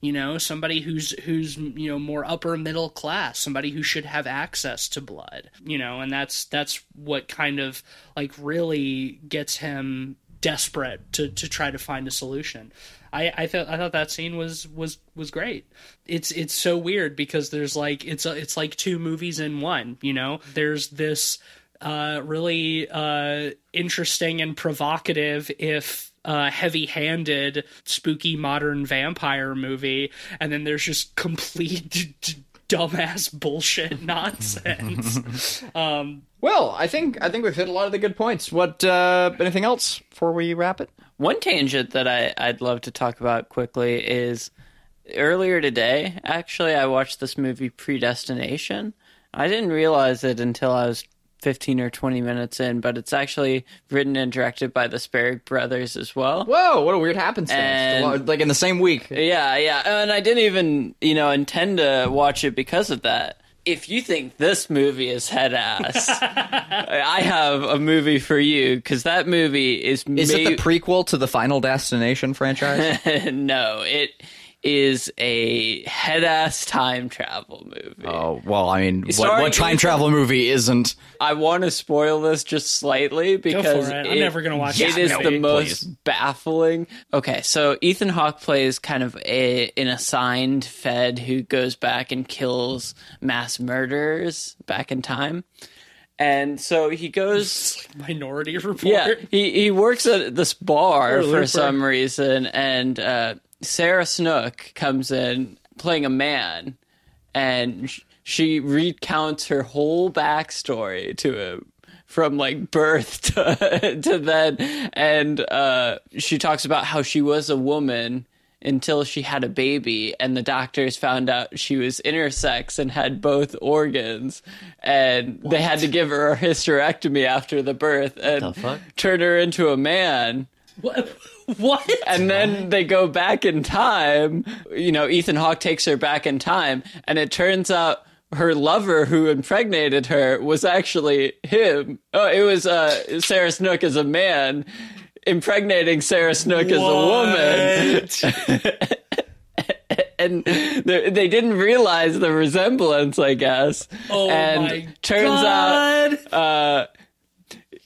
You know, somebody who's who's you know more upper middle class, somebody who should have access to blood. You know, and that's that's what kind of like really gets him desperate to to try to find a solution. I, I thought I thought that scene was was was great. It's it's so weird because there's like it's a, it's like two movies in one. You know, there's this uh, really uh, interesting and provocative, if uh, heavy-handed, spooky modern vampire movie, and then there's just complete dumbass bullshit nonsense. Well, I think I think we've hit a lot of the good points. What? uh Anything else before we wrap it? One tangent that I, I'd love to talk about quickly is earlier today, actually, I watched this movie Predestination. I didn't realize it until I was 15 or 20 minutes in, but it's actually written and directed by the Spierig brothers as well. Whoa! What a weird happenstance. And- like in the same week. Yeah, yeah. And I didn't even, you know, intend to watch it because of that. If you think this movie is head ass, I have a movie for you because that movie is Is made- it the prequel to the Final Destination franchise? no, it is a head ass time travel movie. oh well, I mean, what, what time Ethan- travel movie isn't? I want to spoil this just slightly because it. I'm never gonna watch It this is movie. the most baffling. Okay, so Ethan Hawke plays kind of a an assigned Fed who goes back and kills mass murderers back in time, and so he goes. Minority Report. Yeah, he he works at this bar for some reason, and uh, Sarah Snook comes in playing a man, and she recounts her whole backstory to him from like birth to, to then, and uh, she talks about how she was a woman until she had a baby and the doctors found out she was intersex and had both organs and they had to give her a hysterectomy after the birth and fuck? turn her into a man What? what? and then they go back in time you know Ethan Hawke takes her back in time and it turns out her lover who impregnated her was actually him oh it was uh Sarah Snook as a man impregnating Sarah Snook as a woman and they they didn't realize the resemblance, I guess. Oh and my turns God. out uh,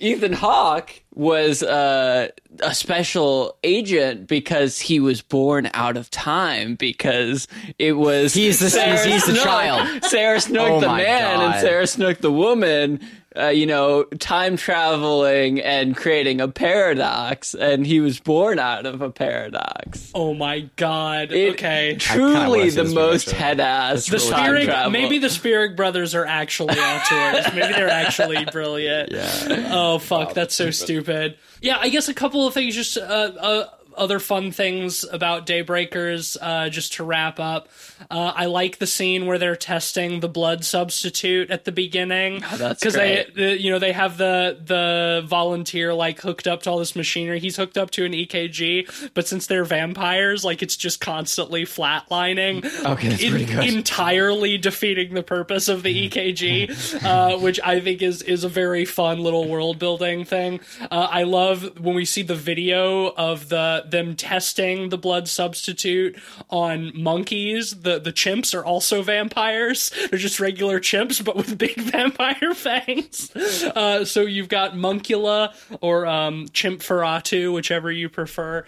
Ethan Hawke was uh, a special agent because he was born out of time because it was He's the- Sarah he's the Snook- child. Sarah Snook Oh the man and Sarah Snook the woman. Uh, you know, time traveling and creating a paradox, and he was born out of a paradox. Oh my god. It- okay. truly the most head ass. The Spierig, maybe the Spierig brothers are actually auteurs. maybe they're actually brilliant. Yeah. Oh fuck, that's so stupid. Yeah, I guess a couple of things. Just uh, uh, other fun things about Daybreakers, uh, just to wrap up. Uh, I like the scene where they're testing the blood substitute at the beginning. Oh, that's they, the, you know, they have the the volunteer like hooked up to all this machinery. He's hooked up to an EKG, but since they're vampires, like it's just constantly flatlining. Okay, that's pretty good. Entirely defeating the purpose of the EKG, uh, which I think is is a very fun little world building thing. Uh, I love when we see the video of the them testing the blood substitute on monkeys. The the chimps are also vampires. They're just regular chimps, but with big vampire fangs. Uh, so you've got Moncula or um, Chimp Feratu, whichever you prefer.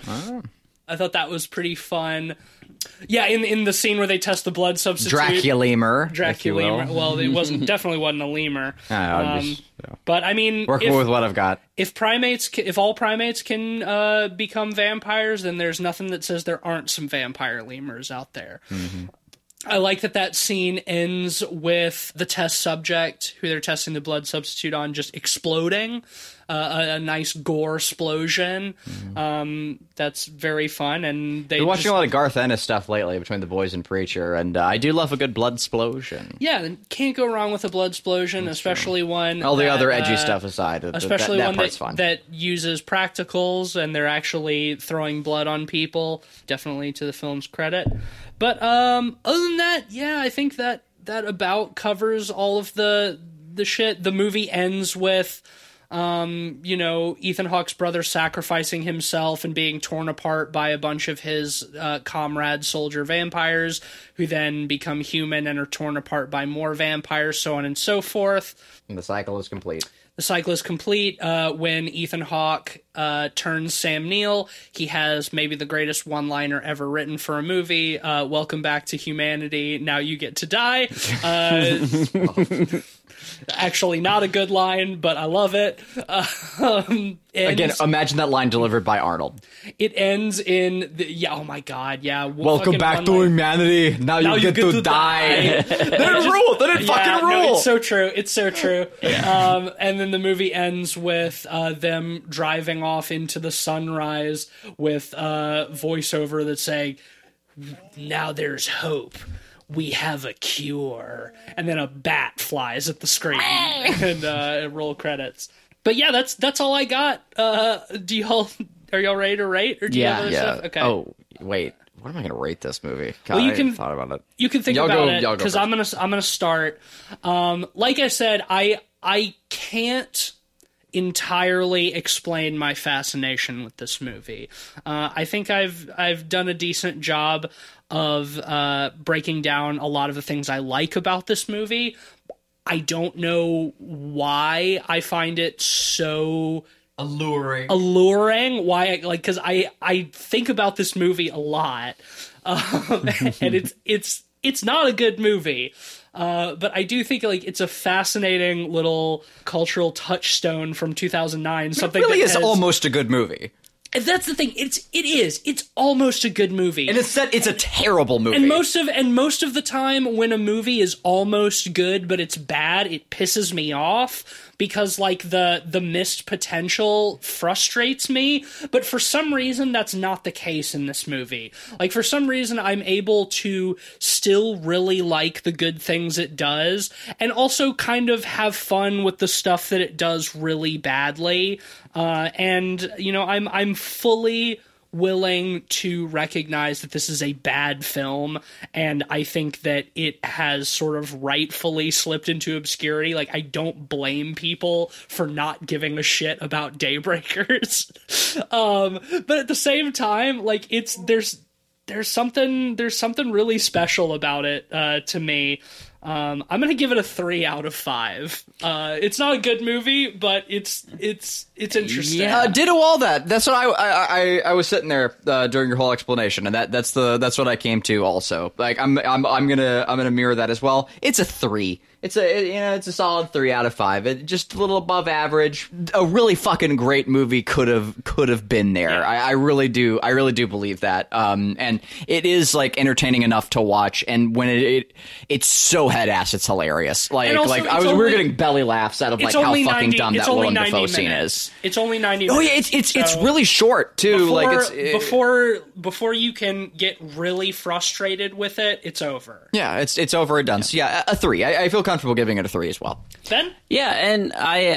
I thought that was pretty fun. Yeah, in in the scene where they test the blood substitute, Draculamer, if you Well, it wasn't definitely wasn't a lemur. I'm Um, just, yeah. but I mean, Working if, with what I've got. if primates, if all primates can uh, become vampires, then there's nothing that says there aren't some vampire lemurs out there. I like that that scene ends with the test subject, who they're testing the blood substitute on, just exploding. Uh, a, a nice gore explosion. Um, that's very fun, and they Been watching just- a lot of Garth Ennis stuff lately between The Boys and Preacher, and uh, I do love a good blood explosion. yeah, can't go wrong with a blood explosion, especially one. All the that, other edgy uh, stuff aside, especially that, that one that, fun. that uses practicals and they're actually throwing blood on people definitely to the film's credit but um other than that yeah i think that that about covers all of the the shit the movie ends with um, you know, Ethan Hawke's brother sacrificing himself and being torn apart by a bunch of his uh, comrade soldier vampires, who then become human and are torn apart by more vampires, so on and so forth And the cycle is complete. the cycle is complete uh, when Ethan Hawke uh, turns Sam Neill. He has maybe the greatest one liner ever written for a movie. Uh, Welcome back to humanity. Now you get to die. Actually, not a good line, but I love it. Um, and Again, imagine that line delivered by Arnold. it ends in the, yeah. Oh my god, yeah. Welcome back to one-liner. humanity. Now you, Now get, to, die. die. they rule. They didn't Yeah, fucking no, rule. it's so true. It's so true. Um, and then the movie ends with uh, them driving off into the sunrise with uh, voiceover that's saying, "Now there's hope. We have a cure." And then a bat flies at the screen and uh, and roll credits. But yeah, that's that's all I got. Uh, do y'all are y'all ready to rate or do you Yeah. have other yeah. stuff? Okay. Oh, wait. What am I going to rate this movie? God, Well, you I can- can thought about it. you can think Y'all about go- it because. I'm gonna I'm gonna start. Um, like I said, I I can't entirely explain my fascination with this movie. Uh, I think I've I've done a decent job of uh, breaking down a lot of the things I like about this movie. I don't know why I find it so Alluring. alluring why I like because I I think about this movie a lot, um, and it's it's it's not a good movie. Uh, but I do think like it's a fascinating little cultural touchstone from 2009. Something It really that is has- almost a good movie. and that's the thing. It's it is. It's almost a good movie. And it's that it's a terrible movie. And most of and most of the time when a movie is almost good but it's bad, it pisses me off because like the the missed potential frustrates me, but for some reason that's not the case in this movie. Like for some reason I'm able to still really like the good things it does and also kind of have fun with the stuff that it does really badly. Uh and you know, I'm I'm fully willing to recognize that this is a bad film and I think that it has sort of rightfully slipped into obscurity. Like I don't blame people for not giving a shit about Daybreakers. um but at the same time like it's there's there's something there's something really special about it uh to me. Um, I'm gonna give it a three out of five. Uh, it's not a good movie, but it's it's it's interesting. Uh, ditto all that. That's what I I, I, I was sitting there uh, during your whole explanation, and that that's the that's what I came to also. Like I'm I'm I'm gonna I'm gonna mirror that as well. It's a three. It's a you know it's a solid three out of five. It just a little above average. A really fucking great movie could have could have been there. I, I really do I really do believe that. Um, and it is like entertaining enough to watch. And when it, it it's so head ass. It's hilarious. Like also, like I it's was we were getting belly laughs out of like how only fucking 90, dumb that only Willem 90 Dafoe scene is. It's only 90 Oh yeah, it's it's it's really short too. before, like it's it- before before you can get really frustrated with it, it's over. yeah, it's it's over and done. So yeah, a, a three. I, I feel comfortable giving it a three as well. Ben, Yeah, and I,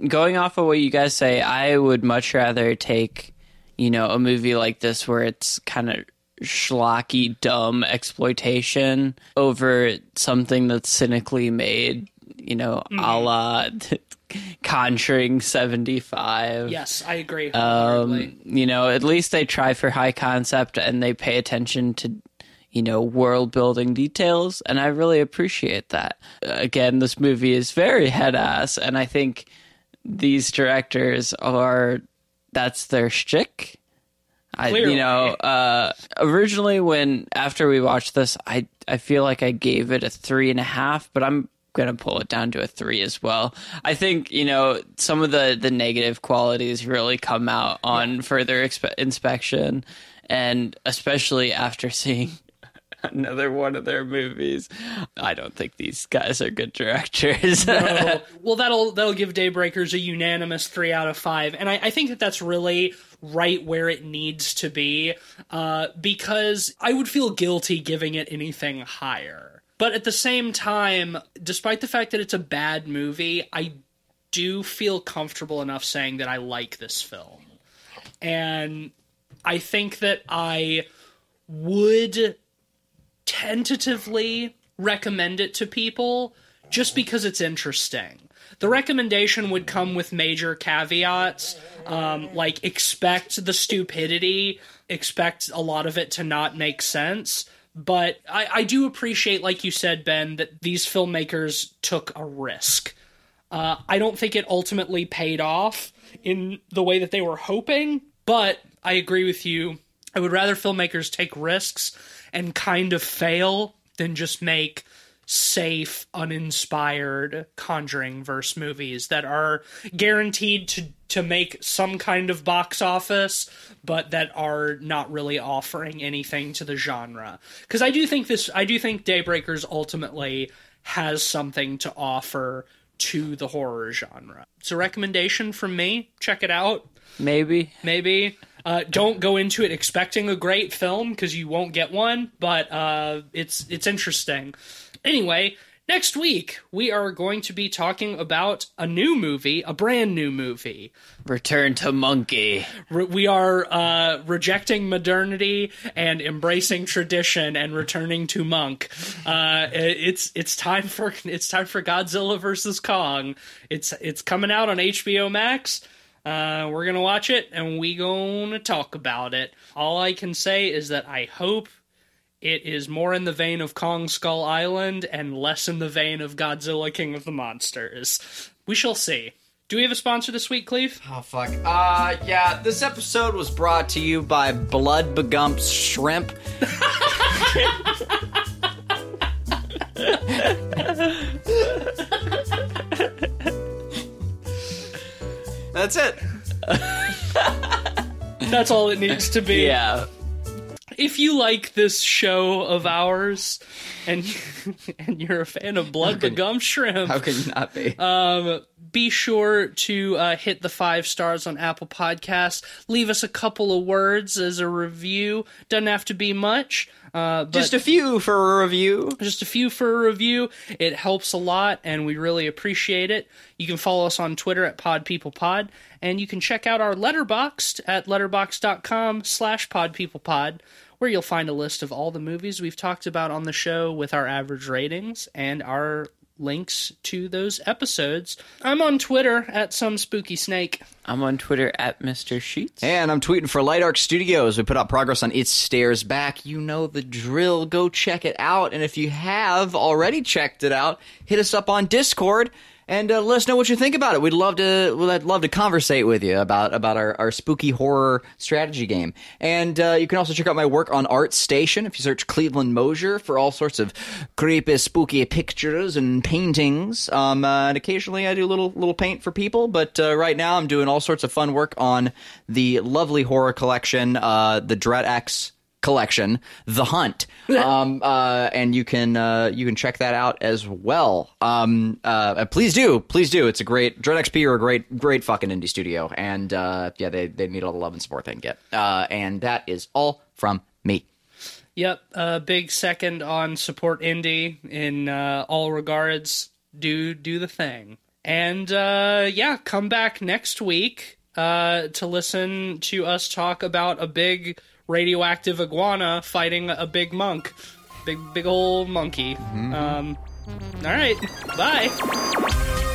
I going off of what you guys say, I would much rather take, you know, a movie like this where it's kind of schlocky, dumb exploitation over something that's cynically made, you know, a la Conjuring seventy five. yes, I agree. Um, you know, at least they try for high concept and they pay attention to, you know, world building details, and I really appreciate that. Again, this movie is very head ass, and I think these directors are that's their shtick. I, you know, uh, originally when after we watched this, I I feel like I gave it a three and a half, but I'm gonna pull it down to a three as well. I think you know some of the the negative qualities really come out on further expe- inspection, and especially after seeing. Another one of their movies. I don't think these guys are good directors. So, well, that'll that'll give Daybreakers a unanimous three out of five, and I, I think that that's really right where it needs to be, uh, because I would feel guilty giving it anything higher. But at the same time, despite the fact that it's a bad movie, I do feel comfortable enough saying that I like this film, and I think that I would tentatively recommend it to people just because it's interesting. The recommendation would come with major caveats, um, like expect the stupidity, expect a lot of it to not make sense. But I, I do appreciate, like you said, Ben, that these filmmakers took a risk. Uh, I don't think it ultimately paid off in the way that they were hoping, but I agree with you. I would rather filmmakers take risks and kind of fail than just make safe, uninspired Conjuring verse movies that are guaranteed to to make some kind of box office, but that are not really offering anything to the genre. Because I do think this, I do think Daybreakers ultimately has something to offer to the horror genre. It's a recommendation from me. Check it out Maybe. maybe. Uh, don't go into it expecting a great film because you won't get one, but uh, it's it's interesting. Anyway, next week we are going to be talking about a new movie, a brand new movie. Return to Monkey. Re- we are uh, rejecting modernity and embracing tradition and returning to monk. Uh, it's it's time for it's time for Godzilla versus Kong. It's it's coming out on HBO Max. Uh, we're gonna watch it and we gonna talk about it. All I can say is that I hope it is more in the vein of Kong Skull Island and less in the vein of Godzilla King of the Monsters. We shall see. Do we have a sponsor this week, Cleve? Oh fuck. Uh yeah, this episode was brought to you by Blood Begump Shrimp. That's it. That's all it needs to be. Yeah. if you like this show of ours and and you're a fan of blood the gum shrimp How can you not be? Um, be sure to uh, hit the five stars on apple Podcasts. leave us a couple of words as a review doesn't have to be much uh, Just a few for a review. just a few for a review. It helps a lot, and we really appreciate it. You can follow us on Twitter at PodPeoplePod, and you can check out our letterboxd at letterboxd.com slash podpeoplepod, where you'll find a list of all the movies we've talked about on the show with our average ratings and our links to those episodes. I'm on Twitter at some spooky snake. I'm on Twitter at Mr. Sheets. And I'm tweeting for Light Arc Studios. We put out progress on It Stares Back. You know the drill. Go check it out. And if you have already checked it out, hit us up on Discord and uh, let us know what you think about it. We'd love to. Well, I'd love to conversate with you about about our, our spooky horror strategy game. And uh, you can also check out my work on ArtStation if you search Cleveland Mosier for all sorts of creepy, spooky pictures and paintings. Um, uh, and occasionally I do little little paint for people. But uh, right now I'm doing all sorts of fun work on the lovely horror collection, uh, the Dread X collection, The Hunt, um, uh, and you can uh, you can check that out as well. Um, uh, please do, please do. It's a great Dread XP are a great great fucking indie studio, and uh, yeah, they they need all the love and support they can get. Uh, and that is all from me. Yep, uh, big second on support indie in uh, all regards. Do do the thing, and uh, yeah, come back next week uh, to listen to us talk about a big radioactive iguana fighting a big monk, big big old monkey. Um, all right, bye.